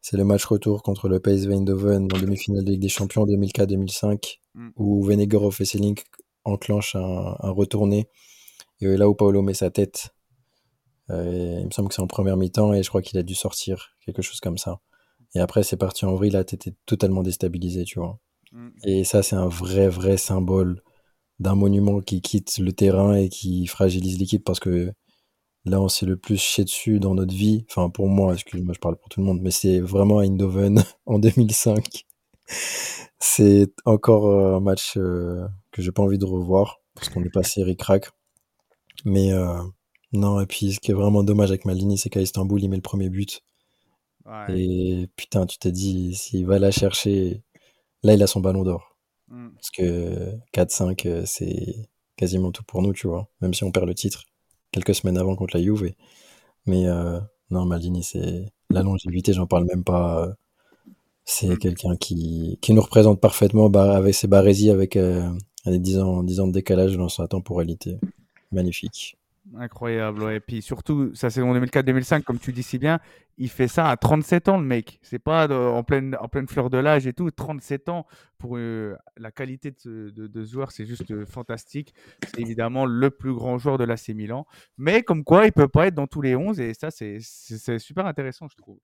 S5: c'est le match retour contre le PSV Eindhoven en demi-finale de Ligue des Champions 2004-2005 mm. où Venegorov et Selink enclenchent un, un retourné et là où Paolo met sa tête euh, il me semble que c'est en première mi-temps et je crois qu'il a dû sortir quelque chose comme ça. Et après, c'est parti en vrille. Là, t'étais totalement déstabilisé, tu vois. Mm. Et ça, c'est un vrai, vrai symbole d'un monument qui quitte le terrain et qui fragilise l'équipe parce que là, on s'est le plus chié dessus dans notre vie. Enfin, pour moi, excuse-moi, je parle pour tout le monde, mais c'est vraiment à Eindhoven *laughs* en 2005. c'est encore euh, un match euh, que j'ai pas envie de revoir parce qu'on est passé *laughs* ric-rac. Mais euh, non, et puis ce qui est vraiment dommage avec Malini, c'est qu'à Istanbul, il met le premier but.
S4: Ouais.
S5: Et putain, tu t'es dit, s'il va la chercher, là, il a son ballon d'or.
S4: Mm.
S5: Parce que 4-5, euh, c'est quasiment tout pour nous, tu vois. Même si on perd le titre quelques semaines avant contre la Juve. Mais euh, non, Maldini, c'est la longévité, j'en parle même pas. euh, C'est
S4: Mm.
S5: quelqu'un qui, qui nous représente parfaitement bah, avec ses barésies, avec euh, les 10 ans, 10 ans de décalage dans sa temporalité. Magnifique.
S4: Incroyable, ouais. Et puis surtout, sa saison 2004-2005, comme tu dis si bien, il fait ça à 37 ans, le mec. C'est pas en, pleine, en pleine fleur de l'âge et tout. 37 ans, pour euh, la qualité de de, joueur, c'est juste euh, fantastique. C'est évidemment le plus grand joueur de l'AC Milan. Mais comme quoi, il peut pas être dans tous les 11 et ça, c'est super intéressant, je trouve.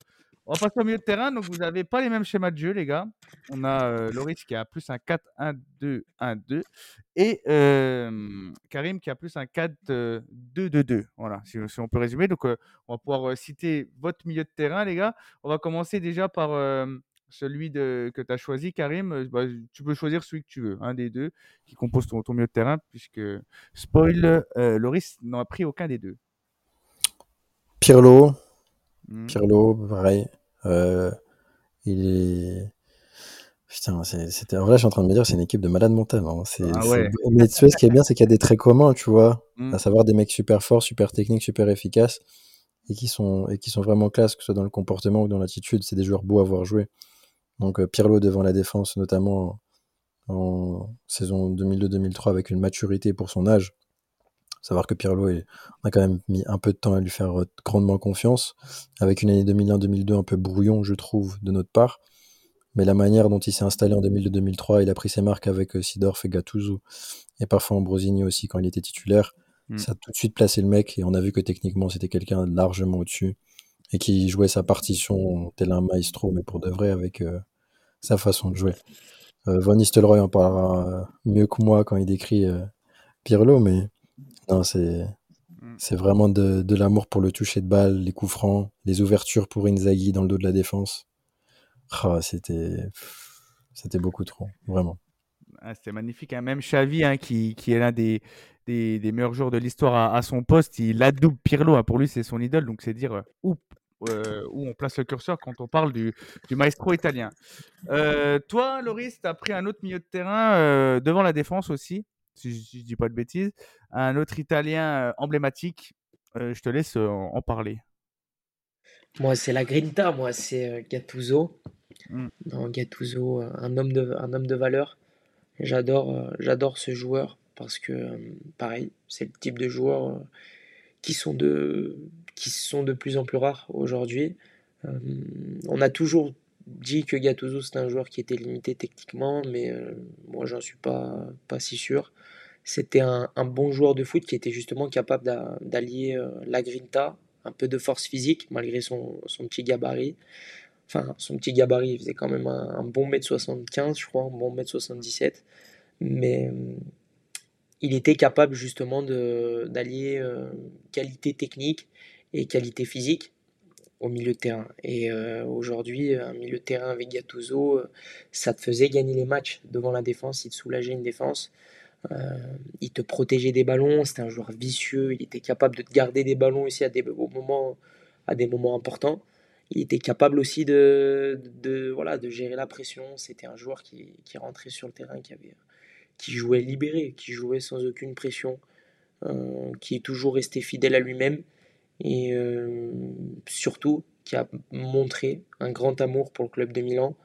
S4: On va passer au milieu de terrain. Donc, vous n'avez pas les mêmes schémas de jeu, les gars. On a euh, Loris qui a plus un 4-1-2-1-2 et euh, Karim qui a plus un 4-2-2-2. Voilà, si, on peut résumer. Donc, euh, on va pouvoir euh, citer votre milieu de terrain, les gars. On va commencer déjà par euh, celui que tu as choisi, Karim. Euh, bah, tu peux choisir celui que tu veux, un des deux qui compose ton, milieu de terrain, puisque, spoil, euh, Loris n'en a pris aucun des deux.
S5: Pirlo,
S4: Hmm.
S5: Pirlo, pareil. Euh, il est. Putain, c'était. En vrai, je suis en train de me dire, c'est une équipe de malades mentales. hein.
S4: Ah ouais.
S5: Mais ce qui est bien, c'est qu'il y a des traits communs, tu vois.
S4: Hmm.
S5: À savoir des mecs super forts, super techniques, super efficaces. Et qui sont, et qui sont vraiment classe, que ce soit dans le comportement ou dans l'attitude. C'est des joueurs beaux à voir jouer. Donc, euh, Pirlo devant la défense, notamment en saison 2002-2003, avec une maturité pour son âge. Savoir que Pirlo, est- on a quand même mis un peu de temps à lui faire euh, grandement confiance, avec une année 2001-2002 un peu brouillon, je trouve, de notre part. Mais la manière dont il s'est installé en 2002-2003, il a pris ses marques avec euh, Sidorf et Gattuso, et parfois Ambrosini aussi quand il était titulaire.
S4: Mm.
S5: Ça a tout de suite placé le mec, et on a vu que techniquement, c'était quelqu'un largement au-dessus, et qui jouait sa partition tel un maestro, mais pour de vrai, avec euh, sa façon de jouer. Von Nistelrooy en parlera mieux que moi quand il décrit Pirlo, mais non, c'est
S4: Mm.
S5: c'est vraiment de, de l'amour pour le toucher de balle, les coups francs, les ouvertures pour Inzaghi dans le dos de la défense. Ah, c'était c'était beaucoup trop, vraiment.
S4: Ah, C'était magnifique. hein. Même Xavi, hein, qui, qui est l'un des, des, des meilleurs joueurs de l'histoire à, à son poste, il adoube Pirlo. hein. Pour lui, c'est son idole. Donc, c'est dire euh, où, euh, où on place le curseur quand on parle du, du maestro italien. Euh, toi, Loris, tu as pris un autre milieu de terrain euh, devant la défense aussi, si je, si je dis pas de bêtises. Un autre italien euh, emblématique. Euh, je te laisse euh, en, parler.
S6: Moi, c'est la Grinta, moi, c'est Gattuso.
S4: Mm.
S6: Non, Gattuso, un homme de, un homme de valeur. J'adore, j'adore ce joueur parce que, pareil, c'est le type de joueurs euh, qui sont de, qui sont de plus en plus rares aujourd'hui. On a toujours dit que Gattuso c'était un joueur qui était limité techniquement, mais euh, moi j'en suis pas, si sûr. C'était un, bon joueur de foot qui était justement capable d'a- d'allier euh, la grinta, un peu de force physique malgré son, son petit gabarit. Enfin, son petit gabarit, il faisait quand même un, bon mètre 75, je crois, un bon mètre 77. Mais il était capable justement d'allier euh, qualité technique et qualité physique au milieu de terrain. Et euh, aujourd'hui, un milieu de terrain avec Gattuso, euh, ça te faisait gagner les matchs devant la défense, il te soulageait une défense, euh, il te protégeait des ballons, c'était un joueur vicieux, il était capable de te garder des ballons aussi à des, à des moments importants. Il était capable aussi de, voilà, de gérer la pression. C'était un joueur qui, qui rentrait sur le terrain, qui, avait, qui jouait libéré, qui jouait sans aucune pression, qui est toujours resté fidèle à lui-même et euh, surtout qui a montré un grand amour pour le club de Milan,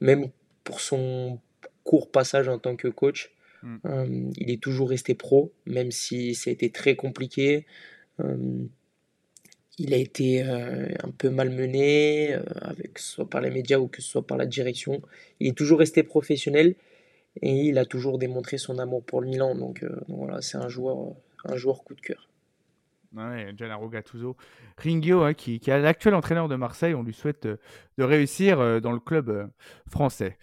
S6: même pour son court passage en tant que coach.
S4: Mm.
S6: Euh, il est toujours resté pro, même si ça a été très compliqué. Euh, il a été euh, un peu malmené, avec, que ce soit par les médias ou que ce soit par la direction. Il est toujours resté professionnel et il a toujours démontré son amour pour le Milan. Donc, donc voilà, c'est un joueur, un joueur coup de cœur.
S4: Ouais, Gennaro Gattuso. Ringhio, hein, qui, est l'actuel entraîneur de Marseille, on lui souhaite euh, de réussir euh, dans le club euh, français.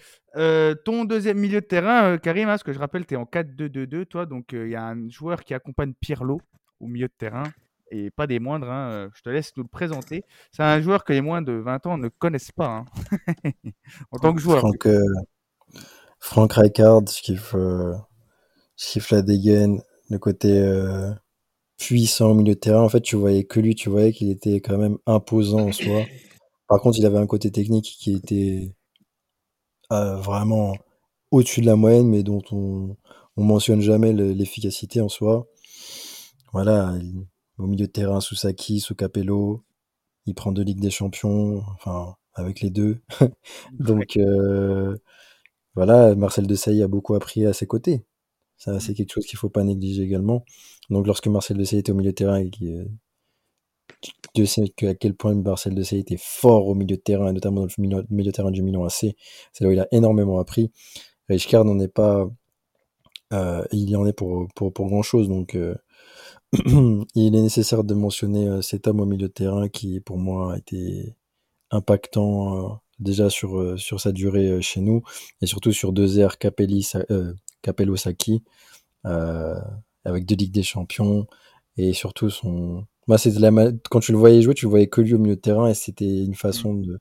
S4: Ton deuxième milieu de terrain, Karim, hein, ce que je rappelle, tu es en 4-2-2-2, toi, donc il y a un joueur qui accompagne Pirlo au milieu de terrain, et pas des moindres, hein, je te laisse nous le présenter. C'est un joueur que les moins de 20 ans ne connaissent pas, *laughs* en tant que joueur.
S5: Franck, Franck Rijkaard, je kiffe, je kiffe la dégaine, le côté puissant au milieu de terrain. En fait, tu voyais que lui, tu voyais qu'il était quand même imposant en soi. Par contre, il avait un côté technique qui était euh, vraiment au-dessus de la moyenne, mais dont on, on mentionne jamais le- l'efficacité en soi. Voilà, il- au milieu de terrain, sous Saki, sous Capello, il prend deux Ligues des Champions, enfin, avec les deux. *laughs* Donc, euh, voilà, Marcel Desailly a beaucoup appris à ses côtés. Ça, c'est quelque chose qu'il faut pas négliger également. Donc, lorsque Marcel Desailly était au milieu de terrain et qui, euh, Dieu sait à quel point Marcel Desailly était fort au milieu de terrain, et notamment dans le milieu, de terrain du Milan AC. C'est là où il a énormément appris. Rijkaard n'en est pas, euh, il y en est pour, pour, pour grand chose. Donc, euh, *clears throat* il est nécessaire de mentionner cet homme au milieu de terrain qui, pour moi, a été impactant déjà sur, sur sa durée chez nous et surtout sur deux airs Capelli, Capello Sacchi, avec deux Ligues des Champions et surtout son. Moi, la ma- quand tu le voyais jouer, tu le voyais que lui au milieu de terrain et c'était une façon de,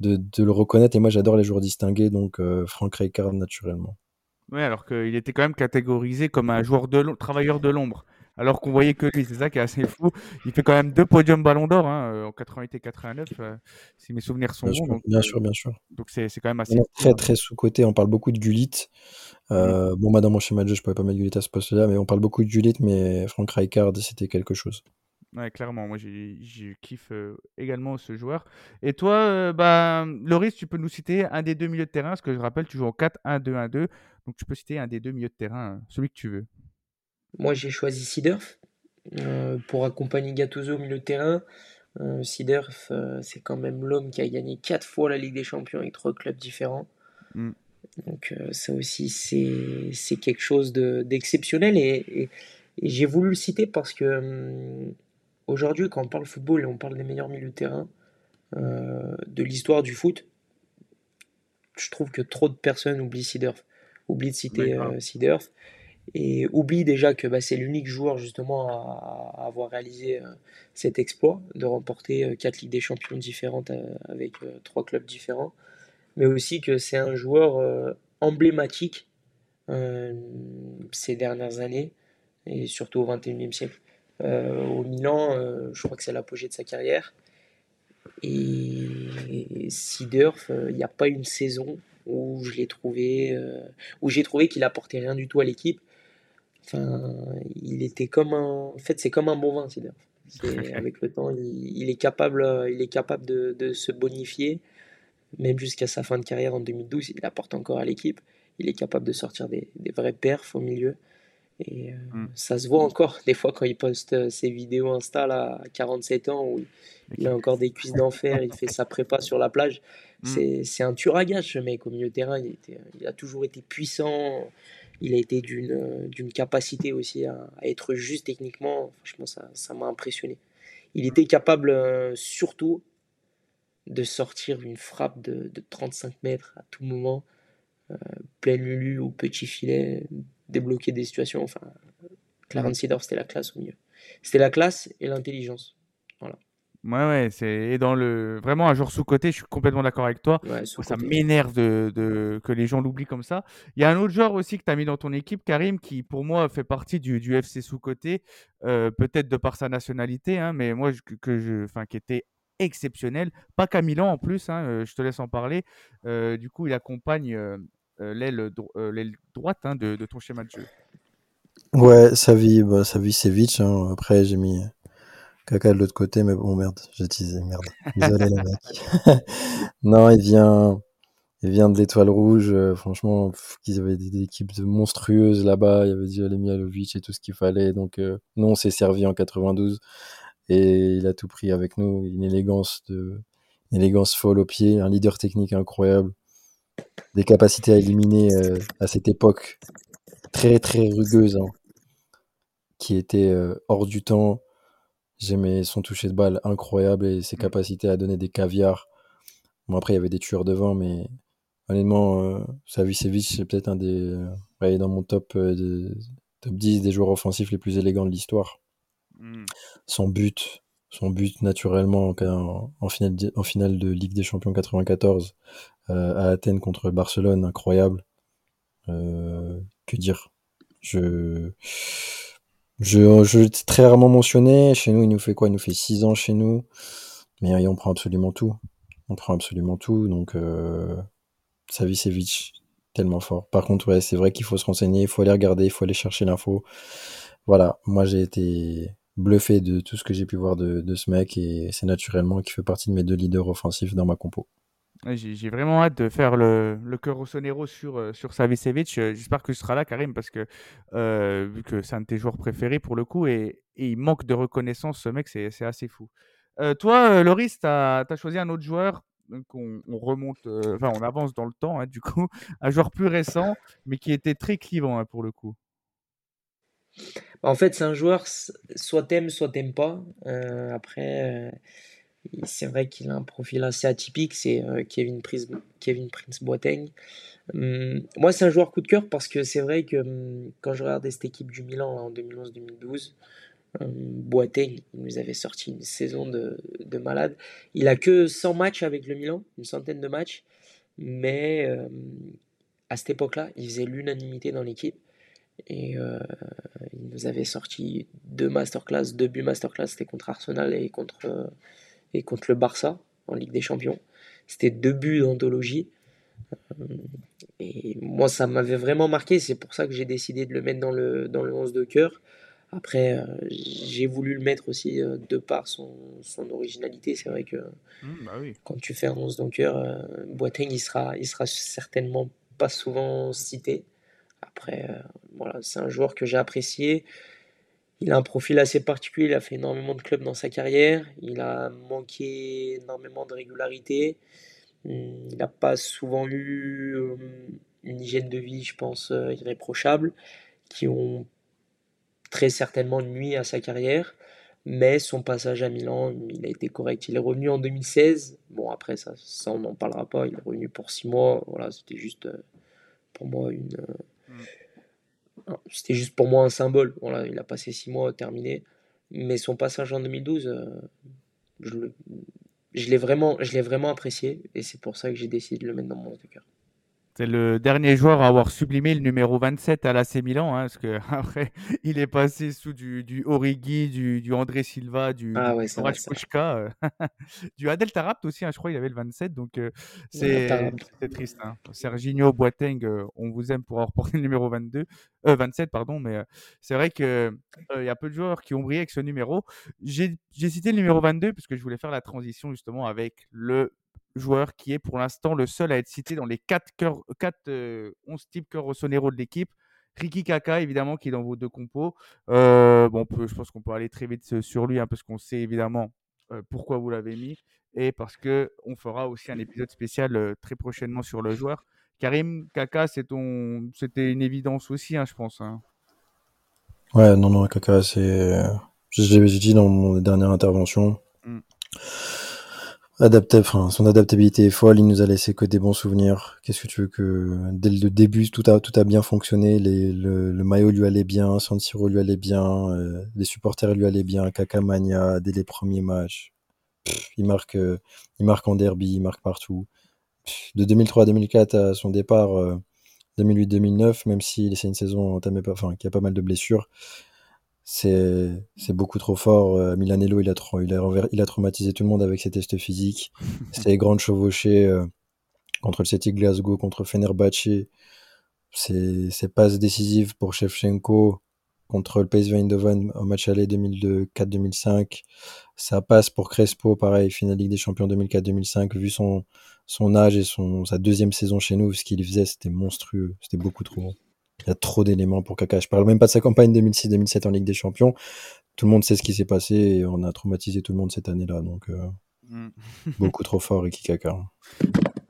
S5: de, de le reconnaître. Et moi, j'adore les joueurs distingués, donc euh, Franck Rijkaard naturellement.
S4: Ouais, alors qu'il était quand même catégorisé comme un joueur de travailleur de l'ombre. Alors qu'on voyait que lui, c'est ça qui est assez fou. Il fait quand même deux podiums Ballon d'Or hein, euh, en 88 et 89, euh, si mes souvenirs sont
S5: Bien
S4: bons.
S5: sûr,
S4: Donc,
S5: bien
S4: euh,
S5: sûr, bien sûr.
S4: donc c'est quand même assez
S5: très
S4: hein.
S5: très sous-côté. On parle beaucoup de Gullit. Euh, Bon, moi, dans mon schéma de jeu, je pouvais pas mettre Gullit à ce poste-là, mais on parle beaucoup de Gullit, mais Franck Rijkaard, c'était quelque chose.
S4: Ouais, clairement, moi j'ai j'ai kiffe euh, également ce joueur. Et toi, euh, bah, Loris, tu peux nous citer un des deux milieux de terrain, parce que je rappelle, tu joues en 4-1-2-1-2, donc tu peux citer un des deux milieux de terrain, euh, celui que tu veux.
S6: Moi, j'ai choisi Seedorf euh, pour accompagner Gattuso au milieu de terrain. Euh, euh, c'est quand même l'homme qui a gagné quatre fois la Ligue des Champions avec trois clubs différents.
S4: Mm.
S6: Donc euh, ça aussi, c'est quelque chose de- d'exceptionnel. Et, et- et j'ai voulu le citer parce que hum, aujourd'hui, quand on parle football et on parle des meilleurs milieux de terrain euh, de l'histoire du foot, je trouve que trop de personnes oublient Seedorf. Oublient de citer euh, Seedorf et oublie déjà que bah, c'est l'unique joueur justement à, avoir réalisé euh, cet exploit de remporter euh, quatre Ligues des Champions différentes euh, avec euh, trois clubs différents, mais aussi que c'est un joueur emblématique ces dernières années et surtout au XXIe siècle. Au Milan, je crois que c'est l'apogée de sa carrière. Et Seedorf, il n'y a pas une saison où je trouvé, où j'ai trouvé qu'il apportait rien du tout à l'équipe. Enfin, il était comme un. En fait, c'est comme un bon vin. C'est- *laughs* Avec le temps, il, il est capable, euh, il est capable de, de se bonifier, même jusqu'à sa fin de carrière en 2012. Il apporte encore à l'équipe. Il est capable de sortir des, des vrais perfs au milieu. Et euh,
S4: Mm.
S6: ça se voit encore des fois quand il poste euh, ses vidéos Insta là, à 47 ans où il, a encore des cuisses d'enfer, il fait sa prépa sur la plage.
S4: Mm.
S6: C'est, c'est un tueur à gage ce mec au milieu de terrain. Il, était- il a toujours été puissant. Il a été d'une, euh, d'une capacité aussi à, être juste techniquement. Franchement, ça, ça m'a impressionné. Il était capable euh, surtout de sortir une frappe de, de 35 mètres à tout moment, euh, pleine lulu ou petit filet, débloquer des situations. Enfin, Clarence Seedorf, c'était la classe au milieu. C'était la classe et l'intelligence.
S4: Ouais, ouais, c'est et dans le vraiment un joueur sous-coté, je suis complètement d'accord avec toi.
S6: Ouais,
S4: ça m'énerve de, de- que les gens l'oublient comme ça. Il y a un autre joueur aussi que tu as mis dans ton équipe, Karim, qui pour moi fait partie du, du FC sous-côté, euh, peut-être de par sa nationalité, hein, mais moi je- que je, enfin, qui était exceptionnel. Pas qu'à Milan en plus, hein, euh, je te laisse en parler. Euh, du coup, il accompagne euh, l'aile dro- l'aile droite hein, de, de ton schéma de jeu.
S5: Ouais, Savi, bah, Savicevic. Hein. Après, j'ai mis Caca de l'autre côté, mais bon, merde, j'ai teasé, merde. Désolé, les *laughs* non, il vient, il vient de l'Étoile Rouge. euh, franchement, pff, ils avaient des, équipes monstrueuses là-bas. Il y avait déjà les Mihalovic et tout ce qu'il fallait. Donc, euh, nous, on s'est servi en 92 et il a tout pris avec nous. Une élégance de, élégance folle au pied, un leader technique incroyable, des capacités à éliminer euh, à cette époque très très rugueuse, hein, qui était euh, hors du temps. J'aimais son toucher de balle incroyable et ses capacités à donner des caviars. Bon, après, il y avait des tueurs devant, mais honnêtement, euh, Savicevic, c'est peut-être un des. euh, ouais, dans mon top, euh, top 10 des joueurs offensifs les plus élégants de l'histoire.
S4: Mm.
S5: Son but, son but naturellement en, en- finale, de- en finale de Ligue des Champions 94 euh, à Athènes contre Barcelone, incroyable. Que dire? Je, je, je l'ai très rarement mentionné. Chez nous, il nous fait quoi? Il nous fait 6 ans chez nous. Mais il en prend absolument tout. on prend absolument tout. Donc, euh, Savicevic, tellement fort. Par contre, ouais, c'est vrai qu'il faut se renseigner, il faut aller regarder, il faut aller chercher l'info. Voilà, moi j'ai été bluffé de tout ce que j'ai pu voir de, de ce mec et c'est naturellement qu'il fait partie de mes deux leaders offensifs dans ma compo.
S4: J'ai vraiment hâte de faire le, le cœur au sonero sur, euh, sur Savicevic. Euh, J'espère que tu seras là, Karim, parce que euh, vu que c'est un de tes joueurs préférés pour le coup, et, il manque de reconnaissance, ce mec, c'est assez fou. Toi, Loris, tu as, choisi un autre joueur. Donc on, on remonte, on avance dans le temps, hein, du coup, *laughs* un joueur plus récent, mais qui était très clivant hein, pour le coup.
S6: En fait, c'est un joueur, soit t'aimes, soit t'aimes pas. Après, c'est vrai qu'il a un profil assez atypique, c'est euh, Kevin Prince, Boateng. Hum, moi, c'est un joueur coup de cœur parce que c'est vrai que hum, quand je regardais cette équipe du Milan en 2011-2012, hum, Boateng, il nous avait sorti une saison de, de malade. Il a que 100 matchs avec le Milan, une centaine de matchs, mais euh, à cette époque-là, il faisait l'unanimité dans l'équipe. Et euh, il nous avait sorti deux masterclass, deux buts masterclass, c'était contre Arsenal et contre, euh, et contre le Barça en Ligue des Champions. C'était deux buts d'anthologie. Euh, Et moi, ça m'avait vraiment marqué, c'est pour ça que j'ai décidé de le mettre dans le, dans le 11 de cœur. Après, euh, j'ai voulu le mettre aussi euh, de par son, son originalité. C'est vrai que
S4: Hmm, bah oui.
S6: quand tu fais un 11 de cœur, euh, Boateng, il sera, il sera certainement pas souvent cité. Après, voilà, c'est un joueur que j'ai apprécié. Il a un profil assez particulier, il a fait énormément de clubs dans sa carrière, il a manqué énormément de régularité, Hum, il n'a pas souvent eu euh, une hygiène de vie, je pense, euh, irréprochable, qui ont très certainement nuit à sa carrière, mais son passage à Milan, il a été correct. Il est revenu en 2016, bon après ça, ça on n'en parlera pas, il est revenu pour six mois, voilà, c'était juste euh, pour moi une... euh,
S4: Mm.
S6: C'était juste pour moi un symbole. Il a passé six mois, terminé. Mais son passage en 2012, euh, je l'ai vraiment, vraiment apprécié et c'est pour ça que j'ai décidé de le mettre dans mon 11 de cœur.
S4: C'est le dernier joueur à avoir sublimé le numéro 27 à l'AC Milan, hein, parce que *laughs* après il est passé sous du, du Origi, du, du André Silva, du,
S6: Ah ouais, vrai,
S4: euh, *laughs* du Adel Tarabt aussi, hein, je crois il avait le 27, donc euh, c'est triste. Hein. Serginho Boateng, euh, on vous aime pour avoir porté le numéro 22, euh, 27, pardon, mais c'est vrai que euh, il y a peu de joueurs qui ont brillé avec ce numéro. J'ai cité le numéro 22 parce que je voulais faire la transition justement avec le joueur qui est pour l'instant le seul à être cité dans les 4, cœurs, 4 euh, 11 types cœur Rossonero de l'équipe. Ricky Kaka, évidemment, qui est dans vos deux compos. Euh, bon, on peut- je pense qu'on peut aller très vite euh, sur lui, hein, parce qu'on sait évidemment euh, pourquoi vous l'avez mis, et parce que on fera aussi un épisode spécial très prochainement sur le joueur. Karim Kaka, c'est ton... c'était une évidence aussi, hein, je pense. hein.
S5: Ouais, non, non, Kaka, c'est. Je l'ai dit dans mon dernière intervention.
S4: Mm.
S5: Adapté, enfin, son adaptabilité est folle, il nous a laissé que des bons souvenirs. Qu'est-ce que tu veux que. Dès le début, tout a, tout a bien fonctionné. Les, le, le maillot lui allait bien, San Siro lui allait bien, euh, les supporters lui allaient bien, Kaka Mania, dès les premiers matchs. Il, marque, euh, il marque en derby, il marque partout. De 2003 à 2004 à son départ, euh, 2008-2009, même si c'est une saison enfin, qui a pas mal de blessures, c'est c'est beaucoup trop fort. Euh, Milanello, il a, trop, il, a, renver- il a traumatisé tout le monde avec ses tests physiques. *laughs* Ses grandes chevauchées euh, contre le Celtic Glasgow, contre Fenerbahce. Ses, ses passes décisives pour Shevchenko contre le PSV Eindhoven au match aller 2004-2005. Sa passe pour Crespo, pareil, finale Ligue des Champions 2004-2005. Vu son, son âge et son, sa deuxième saison chez nous, ce qu'il faisait, c'était monstrueux. C'était beaucoup trop. Il y a trop d'éléments pour Kaka. Je parle même pas de sa campagne 2006-2007 en Ligue des Champions. Tout le monde sait ce qui s'est passé et on a traumatisé tout le monde cette année-là. Donc, euh,
S4: Mm. *laughs*
S5: beaucoup trop fort, Ricky Kaka.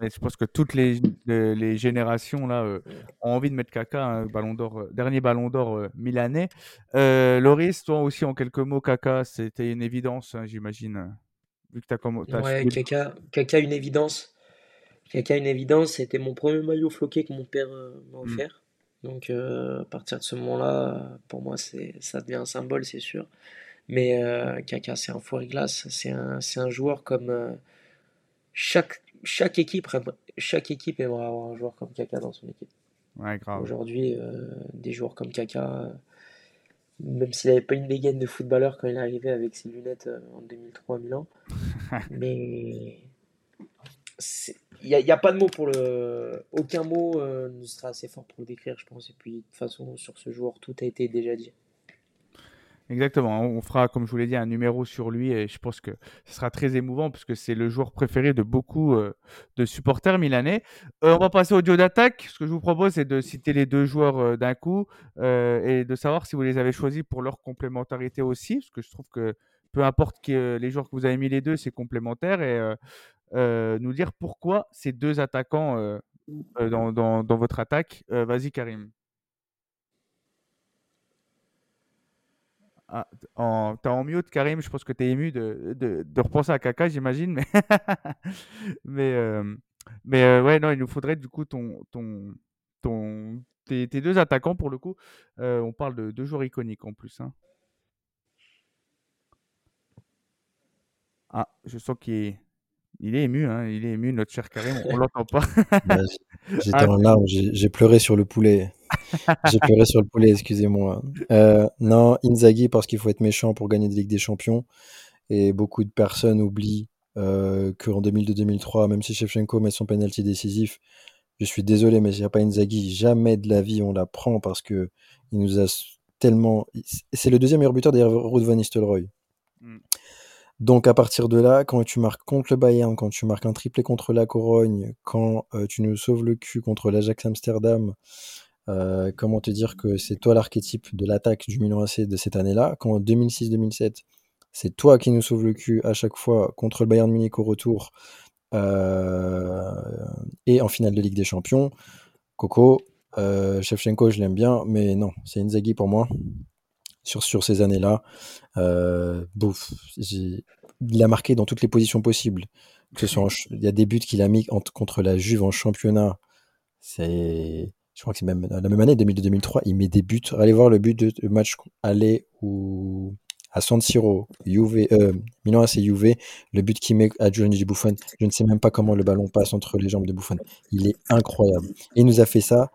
S4: Et je pense que toutes les, les, les générations là euh, ont envie de mettre Kaka, hein, ballon d'or, euh, dernier ballon d'or euh, milanais. Euh, Loris, toi aussi en quelques mots, Kaka, c'était une évidence, hein, j'imagine, vu que tu as comme t'as
S6: Ouais,
S4: suivi le-
S6: Kaka, Kaka, une évidence. Kaka, une évidence. C'était mon premier maillot floqué que mon père euh, m'a
S4: Mm.
S6: offert. Donc, euh, à partir de ce moment-là, pour moi, c'est, ça devient un symbole, c'est sûr. Mais euh, Kaka, c'est un four glace. C'est un, un joueur comme euh, chaque, chaque équipe, chaque équipe aimerait avoir un joueur comme Kaka dans son équipe.
S4: Ouais.
S6: Aujourd'hui, euh, des joueurs comme Kaka, même s'il n'avait pas une dégaine de footballeur quand il est arrivé avec ses lunettes en 2003 à Milan, mais il n'y a, pas de mot pour le. Aucun mot euh, ne sera assez fort pour le décrire, je pense. Et puis, de toute façon, sur ce joueur, tout a été déjà dit.
S4: Exactement. On fera, comme je vous l'ai dit, un numéro sur lui et je pense que ce sera très émouvant parce que c'est le joueur préféré de beaucoup euh, de supporters milanais. Euh, on va passer au duo d'attaque. Ce que je vous propose, c'est de citer les deux joueurs d'un coup et de savoir si vous les avez choisis pour leur complémentarité aussi, parce que je trouve que peu importe les joueurs que vous avez mis les deux, c'est complémentaire et nous dire pourquoi ces deux attaquants dans, dans, votre attaque. Vas-y, Karim. Ah, en, t'es en mute, Karim. Je pense que tu es ému de, repenser à Kaka, j'imagine. Mais, *laughs* mais, euh, euh, ouais, non, il nous faudrait du coup ton, ton, tes, deux attaquants pour le coup. Euh, on parle de deux joueurs iconiques en plus. Hein. Ah, je sens qu'il est, il est ému, hein, il est ému, notre cher Karim, on *laughs* l'entend pas.
S5: Bah, j'étais ah. en larmes, j'ai pleuré sur le poulet. J'ai pleuré sur le poulet, excusez-moi. Euh, non, Inzaghi parce qu'il faut être méchant pour gagner des Ligues des Champions. Et beaucoup de personnes oublient euh, qu'en 2002-2003, même si Shevchenko met son penalty décisif, je suis désolé, mais il n'y a pas Inzaghi, jamais de la vie on la prend parce que il nous a tellement. C'est le deuxième meilleur buteur derrière Ruud van Nistelrooy. Mm. Donc à partir de là, quand tu marques contre le Bayern, quand tu marques un triplé contre la Corogne, quand euh, tu nous sauves le cul contre l'Ajax Amsterdam, euh, comment te dire que c'est toi l'archétype de l'attaque du Milan AC de cette année-là, quand en 2006-2007, c'est toi qui nous sauves le cul à chaque fois contre le Bayern Munich au retour euh, et en finale de Ligue des Champions. Coco, Shevchenko, je l'aime bien, mais non, c'est Inzaghi pour moi sur, sur ces années-là. Euh, il a marqué dans toutes les positions possibles. Que ce soit il y a des buts qu'il a mis contre la Juve en championnat. C'est, je crois que c'est même la même année, 2002-2003. Il met des buts. Allez voir le but de, match aller ou à San Siro, Juve, euh, Milan AC Juve, le but qu'il met à Giovanni Buffon. Je ne sais même pas comment le ballon passe entre les jambes de Buffon. Il est incroyable. Et il nous a fait ça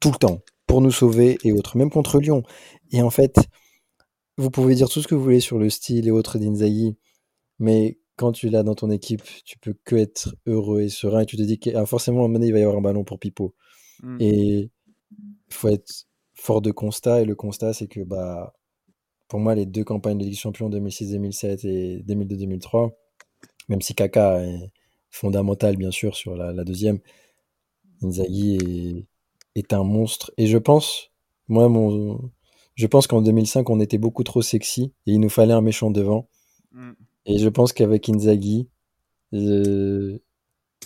S5: tout le temps pour nous sauver et autres, même contre Lyon. Et en fait, vous pouvez dire tout ce que vous voulez sur le style et autres d'Inzaghi, mais quand tu l'as dans ton équipe, tu peux que être heureux et serein et tu te dis que ah, forcément à un moment il va y avoir un ballon pour Pipo. Mmh. Et il faut être fort de constat et le constat c'est que bah pour moi les deux campagnes de Ligue Champion 2006-2007 et 2002-2003, même si Kaka est fondamental bien sûr sur la, deuxième, Inzaghi est, est un monstre et je pense moi mon je pense qu'en 2005, on était beaucoup trop sexy et il nous fallait un méchant devant. Mm. Et je pense qu'avec Inzaghi, euh,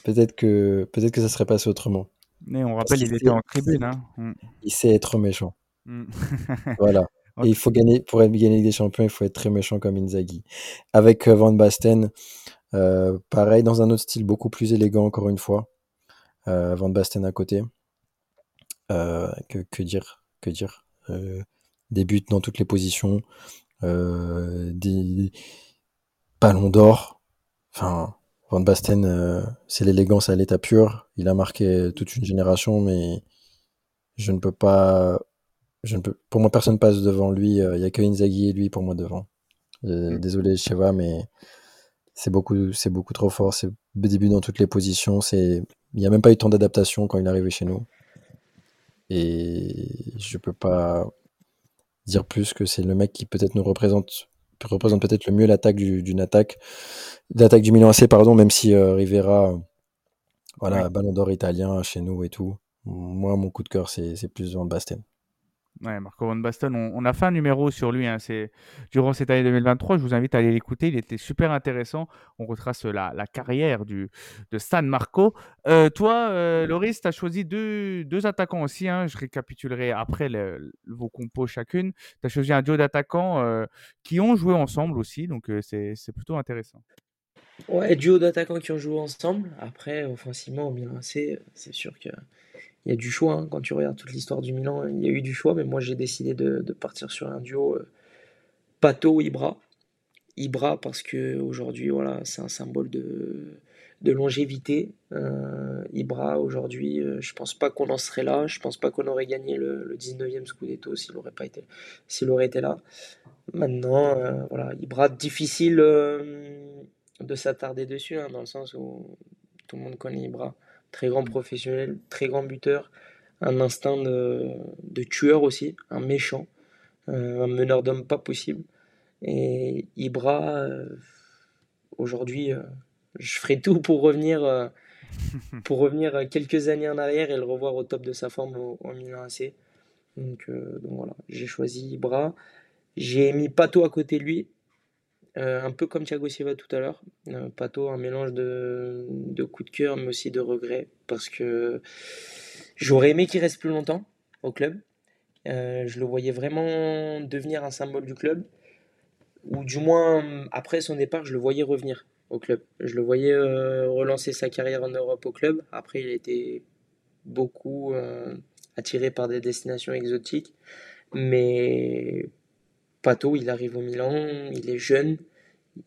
S5: peut-être que peut-être que ça serait passé autrement.
S4: Mais on rappelle, il était en tribune. Hein. Mm.
S5: Il sait être méchant. Mm. *laughs* voilà. Et il faut gagner pour être gagner des champions, il faut être très méchant comme Inzaghi. Avec euh, Van Basten, euh, pareil dans un autre style beaucoup plus élégant encore une fois. Van Basten à côté. que, que dire Que dire des buts dans toutes les positions, euh, des ballons d'or. Enfin, Van Basten, euh, c'est l'élégance à l'état pur. Il a marqué toute une génération, mais je ne peux pas. Je ne peux, pour moi, personne passe devant lui. Euh, il n'y a que Inzaghi et lui pour moi devant. Mm. Désolé, Cheva, mais c'est beaucoup, c'est beaucoup trop fort. C'est des buts dans toutes les positions. C'est, il n'y a même pas eu tant d'adaptation quand il est arrivé chez nous. Et je peux pas, dire plus que c'est le mec qui peut-être nous représente représente peut-être le mieux l'attaque d'une attaque l'attaque du Milan AC pardon même si euh, Rivera voilà ballon d'or italien chez nous et tout. Moi mon coup de cœur c'est plus Van Basten
S4: Ouais, Marco Van Basten, on, a fait un numéro sur lui hein, durant cette année 2023. Je vous invite à aller l'écouter. Il était super intéressant. On retrace la, carrière de San Marco. Euh, toi, euh, Loris, tu as choisi deux, deux attaquants aussi. Hein. Je récapitulerai après vos compos chacune. Tu as choisi un duo d'attaquants euh, qui ont joué ensemble aussi. Donc, c'est plutôt intéressant.
S6: Ouais, duo d'attaquants qui ont joué ensemble. Après, offensivement, au Milan c'est sûr que il y a du choix. Hein. Quand tu regardes toute l'histoire du Milan, il y a eu du choix, mais moi j'ai décidé de, partir sur un duo euh, Pato-Ibra. Ibra parce que aujourd'hui voilà, c'est un symbole de, longévité. Euh, Ibra aujourd'hui, euh, je pense pas qu'on en serait là. Je pense pas qu'on aurait gagné le, 19e Scudetto s'il aurait pas été s'il aurait été là. Maintenant, voilà, Ibra difficile de s'attarder dessus, hein, dans le sens où tout le monde connaît Ibra. Très grand professionnel, très grand buteur, un instinct de, de tueur aussi, un méchant, euh, un meneur d'hommes pas possible. Et Ibra, euh, aujourd'hui, euh, je ferai tout pour revenir, *laughs* pour revenir quelques années en arrière et le revoir au top de sa forme au, au Milan AC. Donc, donc voilà, j'ai choisi Ibra. J'ai mis Pato à côté de lui, un peu comme Thiago Silva tout à l'heure. Euh, Pato, un mélange de, de coup de cœur, mais aussi de regret, parce que j'aurais aimé qu'il reste plus longtemps au club. Euh, je le voyais vraiment devenir un symbole du club, ou du moins, après son départ, je le voyais revenir au club. Je le voyais euh, relancer sa carrière en Europe au club. Après, il été beaucoup euh, attiré par des destinations exotiques, mais Pato, il arrive au Milan, il est jeune,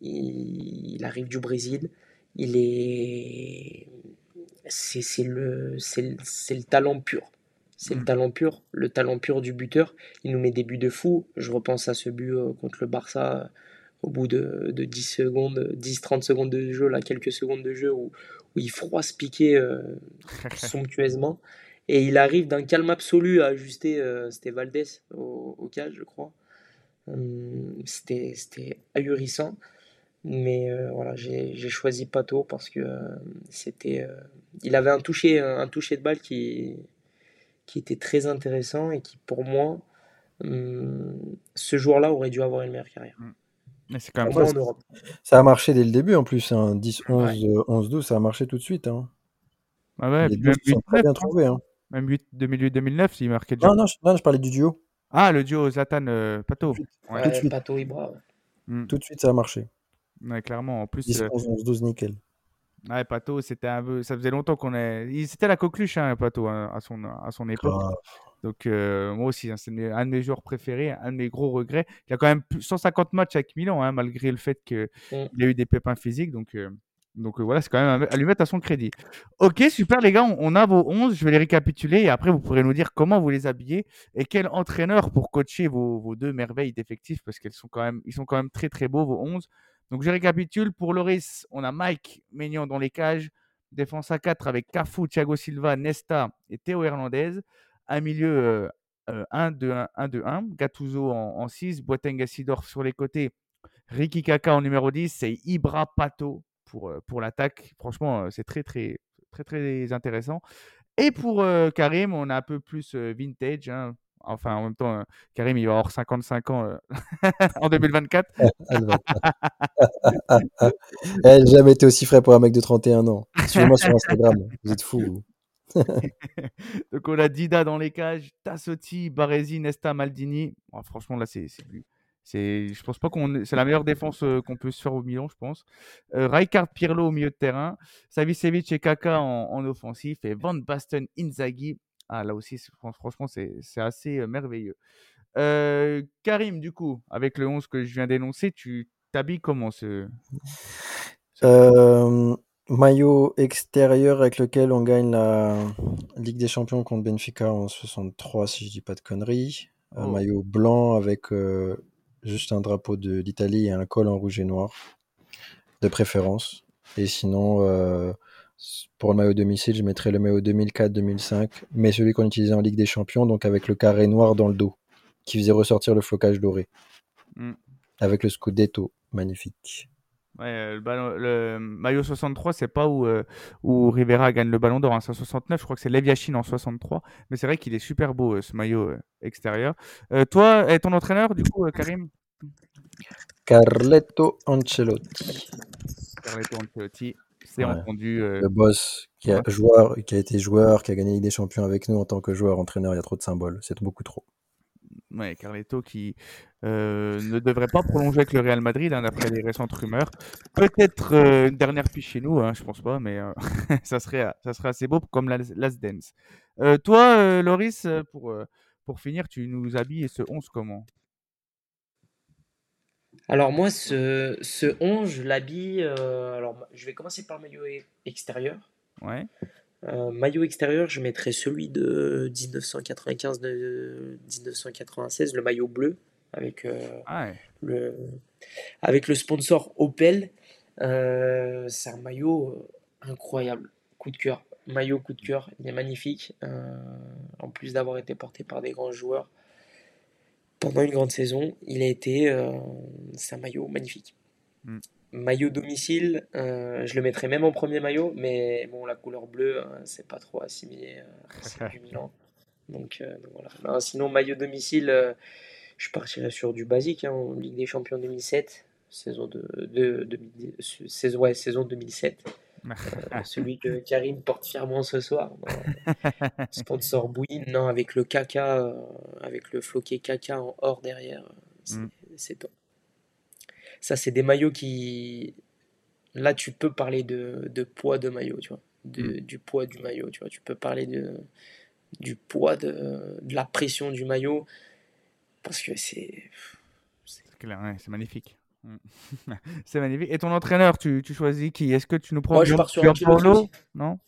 S6: il, il arrive du Brésil, il est. C'est le, talent pur. C'est le
S4: Mm.
S6: talent pur, le talent pur du buteur. Il nous met des buts de fou. Je repense à ce but euh, contre le Barça euh, au bout de, de 10 secondes, 10-30 secondes de jeu, là, quelques secondes de jeu où, où il froisse Piqué euh, *laughs* somptueusement. Et il arrive d'un calme absolu à ajuster, euh, c'était Valdés au, au cage, je crois. Hum, C'était, c'était ahurissant. Mais euh, voilà, j'ai, choisi Pato parce que euh, c'était, euh, il avait un toucher, un toucher de balle qui, qui était très intéressant et qui, pour moi, hum, ce joueur-là aurait dû avoir une meilleure carrière.
S4: Mais c'est quand même
S6: Pour moi,
S5: Ouais,
S6: en Europe.
S5: Ça a marché dès le début en plus, hein. 10, 11,
S6: Ouais.
S5: euh, 11, 12, ça a marché tout de suite. Hein.
S4: Ah ouais,
S5: Les
S4: puis
S5: deux
S4: même
S5: se sont très
S4: 8-9,
S5: bien trouvés. Hein.
S4: Même 8 2008-2009, il marquait déjà.
S5: Non, non, je, non, je parlais du duo.
S4: Ah, le duo Zlatan euh, Pato.
S5: Tout de suite,
S4: Ouais.
S5: tout de
S6: Ouais,
S5: suite,
S6: Pato Ibra. ouais.
S4: Mm.
S5: tout de suite, ça a marché.
S4: Ouais, clairement. En plus,
S5: 10,
S4: euh,
S5: 11, 11, 12, nickel.
S4: ouais, Pato, c'était un peu. Ça faisait longtemps qu'on est. il- C'était la coqueluche, hein, Pato, hein, à son, à son époque. Donc, euh, moi aussi, hein, c'est un de mes joueurs préférés, un de mes gros regrets. Il a quand même plus- 150 matchs avec Milan, hein, malgré le fait qu'il
S6: Mm.
S4: a eu des pépins physiques. Donc, euh, donc euh, voilà, c'est quand même à, lui mettre à son crédit. Ok, super, les gars, on, a vos 11. Je vais les récapituler et après, vous pourrez nous dire comment vous les habillez et quel entraîneur pour coacher vos, vos deux merveilles d'effectifs parce qu'ils sont, quand même- sont quand même très, très beaux, vos 11. Donc, je récapitule. Pour Loris, on a Mike Maignan dans les cages. Défense à 4 avec Cafu, Thiago Silva, Nesta et Théo Hernandez. Un milieu euh, euh, 1-2-1, 1-2-1. Gattuso en, en 6. Boateng Sidorf sur les côtés. Ricky Kaka en numéro 10. C'est Ibra Pato pour, euh, pour l'attaque. Franchement, euh, c'est très, très, très, très intéressant. Et pour euh, Karim, on a un peu plus euh, vintage. hein. Enfin, en même temps, euh, Karim, il va avoir 55 ans *laughs* en 2024.
S5: Ah, le bâtard. Elle n'a jamais été aussi frais pour un mec de 31 ans. Suivez-moi sur Instagram. Vous êtes fous. *laughs*
S4: Donc on a Dida dans les cages, Tassotti, Baresi, Nesta, Maldini. Bon, franchement là c'est c'est je pense pas qu'on c'est la meilleure défense qu'on peut se faire au Milan, je pense. Euh, Rijkaard, Pirlo au milieu de terrain, Savicevic et Kaka en, en offensif et Van Basten, Inzaghi. Ah là aussi franchement c'est c'est assez euh, merveilleux. Euh, Karim du coup avec le 11 que je viens d'énoncer, tu t'habilles comment ce
S5: maillot extérieur avec lequel on gagne la Ligue des Champions contre Benfica en 63, si je dis pas de conneries. Un
S4: Oh.
S5: maillot blanc avec juste un drapeau de l'Italie et un col en rouge et noir, de préférence. Et sinon, euh, pour le maillot domicile, je mettrais le maillot 2004-2005, mais celui qu'on utilisait en Ligue des Champions, donc avec le carré noir dans le dos, qui faisait ressortir le flocage doré,
S4: Hmm.
S5: avec le scudetto, magnifique.
S4: Ouais, euh, le, ballon- le maillot 63, c'est pas où, euh, où Rivera gagne le ballon d'or, hein, c'est en 69, je crois que c'est Lev Yashin en 63, mais c'est vrai qu'il est super beau euh, ce maillot euh, extérieur. Toi, et ton entraîneur, du coup, Karim?
S5: Carletto Ancelotti.
S4: Carleto Ancelotti, c'est
S5: Ouais.
S4: entendu.
S5: le boss qui a,
S4: Ouais.
S5: joueur, qui a été joueur, qui a gagné Ligue des Champions avec nous en tant que joueur, entraîneur, il y a trop de symboles, c'est beaucoup trop.
S4: Ouais, Carleto qui euh, ne devrait pas prolonger avec le Real Madrid, hein, d'après les récentes rumeurs. Peut-être euh, une dernière piche chez nous, hein, je pense pas, mais euh, *laughs* ça, serait, ça serait assez beau comme la Last Dance. Toi, Loris, pour, pour finir, tu nous habilles ce 11 comment?
S6: Alors moi, ce, ce 11, je l'habille. alors, je vais commencer par le maillot e- extérieur.
S4: Ouais.
S6: Euh, maillot extérieur, je mettrai celui de 1995 de 1996, le maillot bleu avec euh,
S4: Ah ouais.
S6: le avec le sponsor Opel. Euh, c'est un maillot incroyable, coup de cœur. Maillot coup de cœur, il est magnifique. En plus d'avoir été porté par des grands joueurs pendant une grande saison, il a été. c'est un maillot magnifique.
S4: Mm.
S6: Maillot domicile, euh, je le mettrais même en premier maillot, mais bon, la couleur bleue, euh, c'est pas trop assimilé euh, à celle *laughs* du Milan. Donc, euh, donc voilà. Non, sinon, maillot domicile, euh, je partirais sur du basique, hein, en Ligue des Champions 2007, saison, de, de, 2010 saison, ouais, saison 2007. *laughs* Euh, celui que Karim porte fièrement ce soir. *laughs* Sponsor Bouygues, non, avec le caca, euh, avec le floqué caca en or derrière, euh, c'est
S4: Mm.
S6: c'est top. Ça, c'est des maillots qui. Là, tu peux parler de, de poids de maillot, tu vois. De- Du poids du maillot, tu vois. Tu peux parler de, du poids de, de la pression du maillot. Parce que c'est.
S4: C'est clair, ouais, c'est magnifique. Mm. *laughs* c'est magnifique. Et ton entraîneur, tu, tu choisis qui? Est-ce que tu nous prends
S6: Moi, je pars sur Ancelotti.
S4: Non?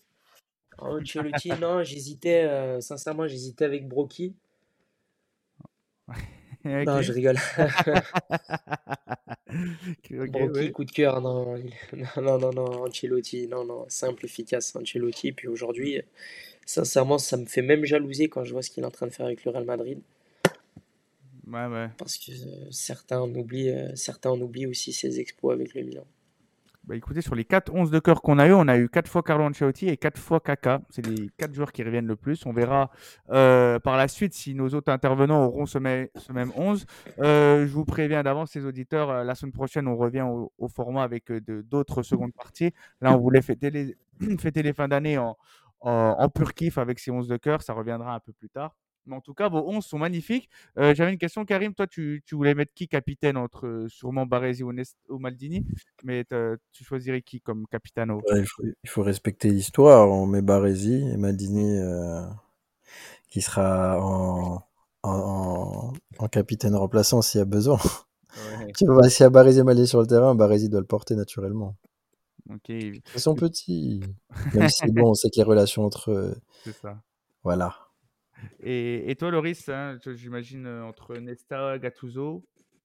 S6: Ancelotti, non, j'hésitais, euh, sincèrement, j'hésitais avec Brocky. *laughs* Non, je rigole. *laughs* *laughs*
S4: Ok,
S6: Brocky,
S4: ouais.
S6: coup de cœur, non, non, *laughs* non, non, non, Ancelotti, non, non, simple, efficace, Ancelotti. Puis aujourd'hui, sincèrement, ça me fait même jalouser quand je vois ce qu'il est en train de faire avec le Real Madrid.
S4: Ouais, ouais.
S6: Parce que euh, certains en oublient, euh, certains en oublient aussi ses exploits avec le Milan.
S4: Bah, écoutez, sur les 4 11 de cœur qu'on a eu, on a eu 4 fois Carlo Ancelotti et 4 fois Kaka. C'est les 4 joueurs qui reviennent le plus. On verra euh, par la suite si nos autres intervenants auront ce, même 11. Euh, je vous préviens d'avance, les auditeurs, euh, la semaine prochaine, on revient au, format avec d'autres secondes parties. Là, on voulait *clears throat* fêter les, fins d'année en, en, en pur kiff avec ces 11 de cœur. Ça reviendra un peu plus tard. Mais en tout cas, vos 11 sont magnifiques. Euh, J'avais une question, Karim. Toi, tu, tu voulais mettre qui capitaine entre euh, sûrement Baresi ou, ou Maldini mais tu choisirais qui comme capitano?
S5: Ouais, il, faut, il faut respecter l'histoire. On met Baresi et Maldini euh, qui sera en, en, en- en capitaine remplaçant s'il y a besoin. *laughs* Tu vois, S'il y a Baresi et Maldini sur le terrain, Baresi doit le porter naturellement.
S4: Ok,
S5: Ils sont petits. Même si, bon, on sait que les relations entre eux,
S4: c'est ça.
S5: voilà.
S4: Et, et toi, Loris, hein, j'imagine euh, entre Nesta, Gattuso,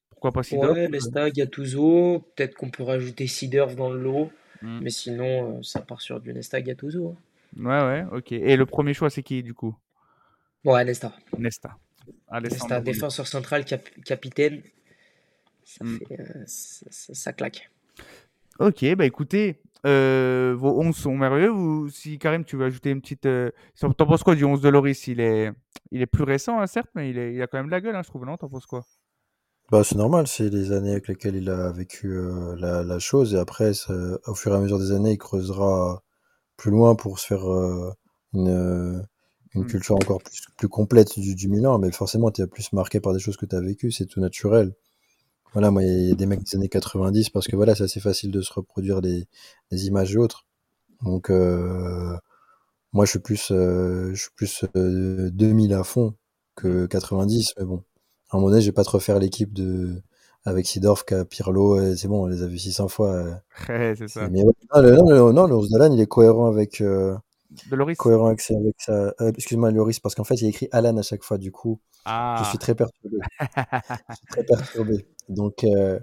S4: pourquoi pas Sidorf
S6: Ouais, Nesta, Gattuso, peut-être qu'on peut rajouter Seedorf dans le lot,
S4: Mm.
S6: mais sinon, euh, ça part sur du Nesta, Gattuso. hein.
S4: Ouais, ouais, ok. Et le premier choix, c'est qui du coup?
S6: Ouais, Nesta.
S4: Nesta.
S6: Nesta, défenseur central, cap- capitaine. Ça,
S4: Mm.
S6: fait, euh, ça, ça- ça claque.
S4: Ok, bah écoutez, euh, vos 11 sont merveilleux. Vous, si Karim, tu veux ajouter une petite. euh, T'en penses quoi du 11 de Loris? Il est, il est plus récent, hein, certes, mais il, est- il a quand même de la gueule, hein, je trouve, non? T'en penses quoi?
S5: Bah, c'est normal, c'est les années avec lesquelles il a vécu euh, la, la chose. Et après, au fur et à mesure des années, il creusera plus loin pour se faire une, une
S4: Mm.
S5: culture encore plus, plus complète du, du Milan. Mais forcément, tu es plus marqué par des choses que tu as vécues, c'est tout naturel. Voilà, moi, il y a des mecs des années 90 parce que voilà, c'est assez facile de se reproduire des, des images et autres. Donc, euh, moi, je suis plus, euh, je suis plus euh, 2000 à fond que 90, mais bon. À un moment donné, je vais pas te refaire l'équipe de avec Sidorf, Pirlo, c'est bon, on les a vus 600 fois. euh, *laughs*
S4: Ouais, c'est ça.
S5: mais ouais, non, le, non, non, le 11 d'Alan, il est cohérent avec, euh,
S4: De Loris
S5: cohérent avec, avec sa, euh, excuse-moi, Lloris, parce qu'en fait, il écrit Alan à chaque fois, du coup,
S4: Ah
S5: je suis très perturbé. *laughs* je suis très perturbé. Donc, euh,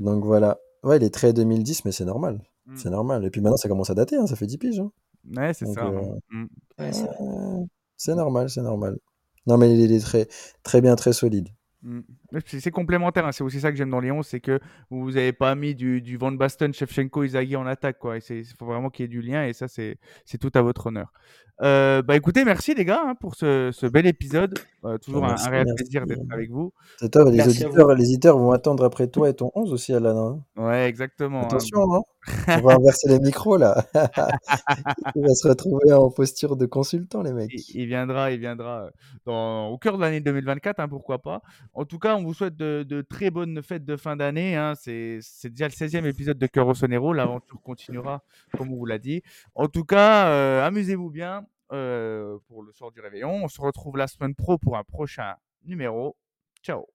S5: donc voilà. Ouais, il est très 2010, mais c'est normal.
S4: Mm.
S5: C'est normal. Et puis maintenant, ça commence à dater, hein, ça fait 10 piges. hein.
S4: Ouais, c'est ça.
S5: euh,
S4: hein. Mm.
S6: Ouais, c'est vrai.
S5: Euh, c'est normal, c'est normal. Non, mais il est très, très bien, très solide.
S4: Mm. C'est complémentaire, hein, c'est aussi ça que j'aime dans les 11, c'est que vous n'avez pas mis du, du Van Basten, Shevchenko, Izaghi en attaque. quoi. Il faut vraiment qu'il y ait du lien et ça, c'est c'est tout à votre honneur. Euh, bah écoutez, merci les gars hein, pour ce, ce bel épisode. Euh, toujours un,
S5: Merci,
S4: un réel
S5: merci.
S4: plaisir d'être avec vous.
S5: Les auditeurs, les auditeurs vont attendre après toi et ton 11 aussi, Alan. hein.
S4: Ouais, exactement. hein.
S5: Attention, hein. on va inverser les micros là. *laughs* il va se retrouver en posture de consultant, les mecs.
S4: Il, il viendra, il viendra euh, dans, au cœur de l'année 2024, hein, pourquoi pas. En tout cas, on vous souhaite de, de très bonnes fêtes de fin d'année. hein. C'est déjà le 16e épisode de Cœur Rossonero. L'aventure continuera, comme on vous l'a dit. En tout cas, euh, amusez-vous bien euh, pour le soir du réveillon. On se retrouve la semaine pro pour un prochain numéro. Ciao.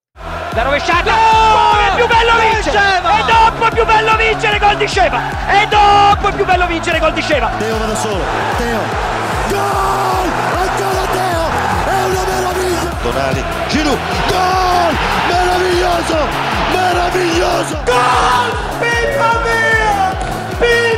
S1: La rovesciata! Oh, è più bello vincere! E dopo è più bello vincere gol di Sceva! E dopo è più bello vincere gol di Sceva!
S2: Teo va da solo. Teo. Gol! Ancora Teo! È una meraviglia!
S3: Donali. Giroud, gol! Meraviglioso! Meraviglioso!
S1: Gol! Pippa mia! Pippa!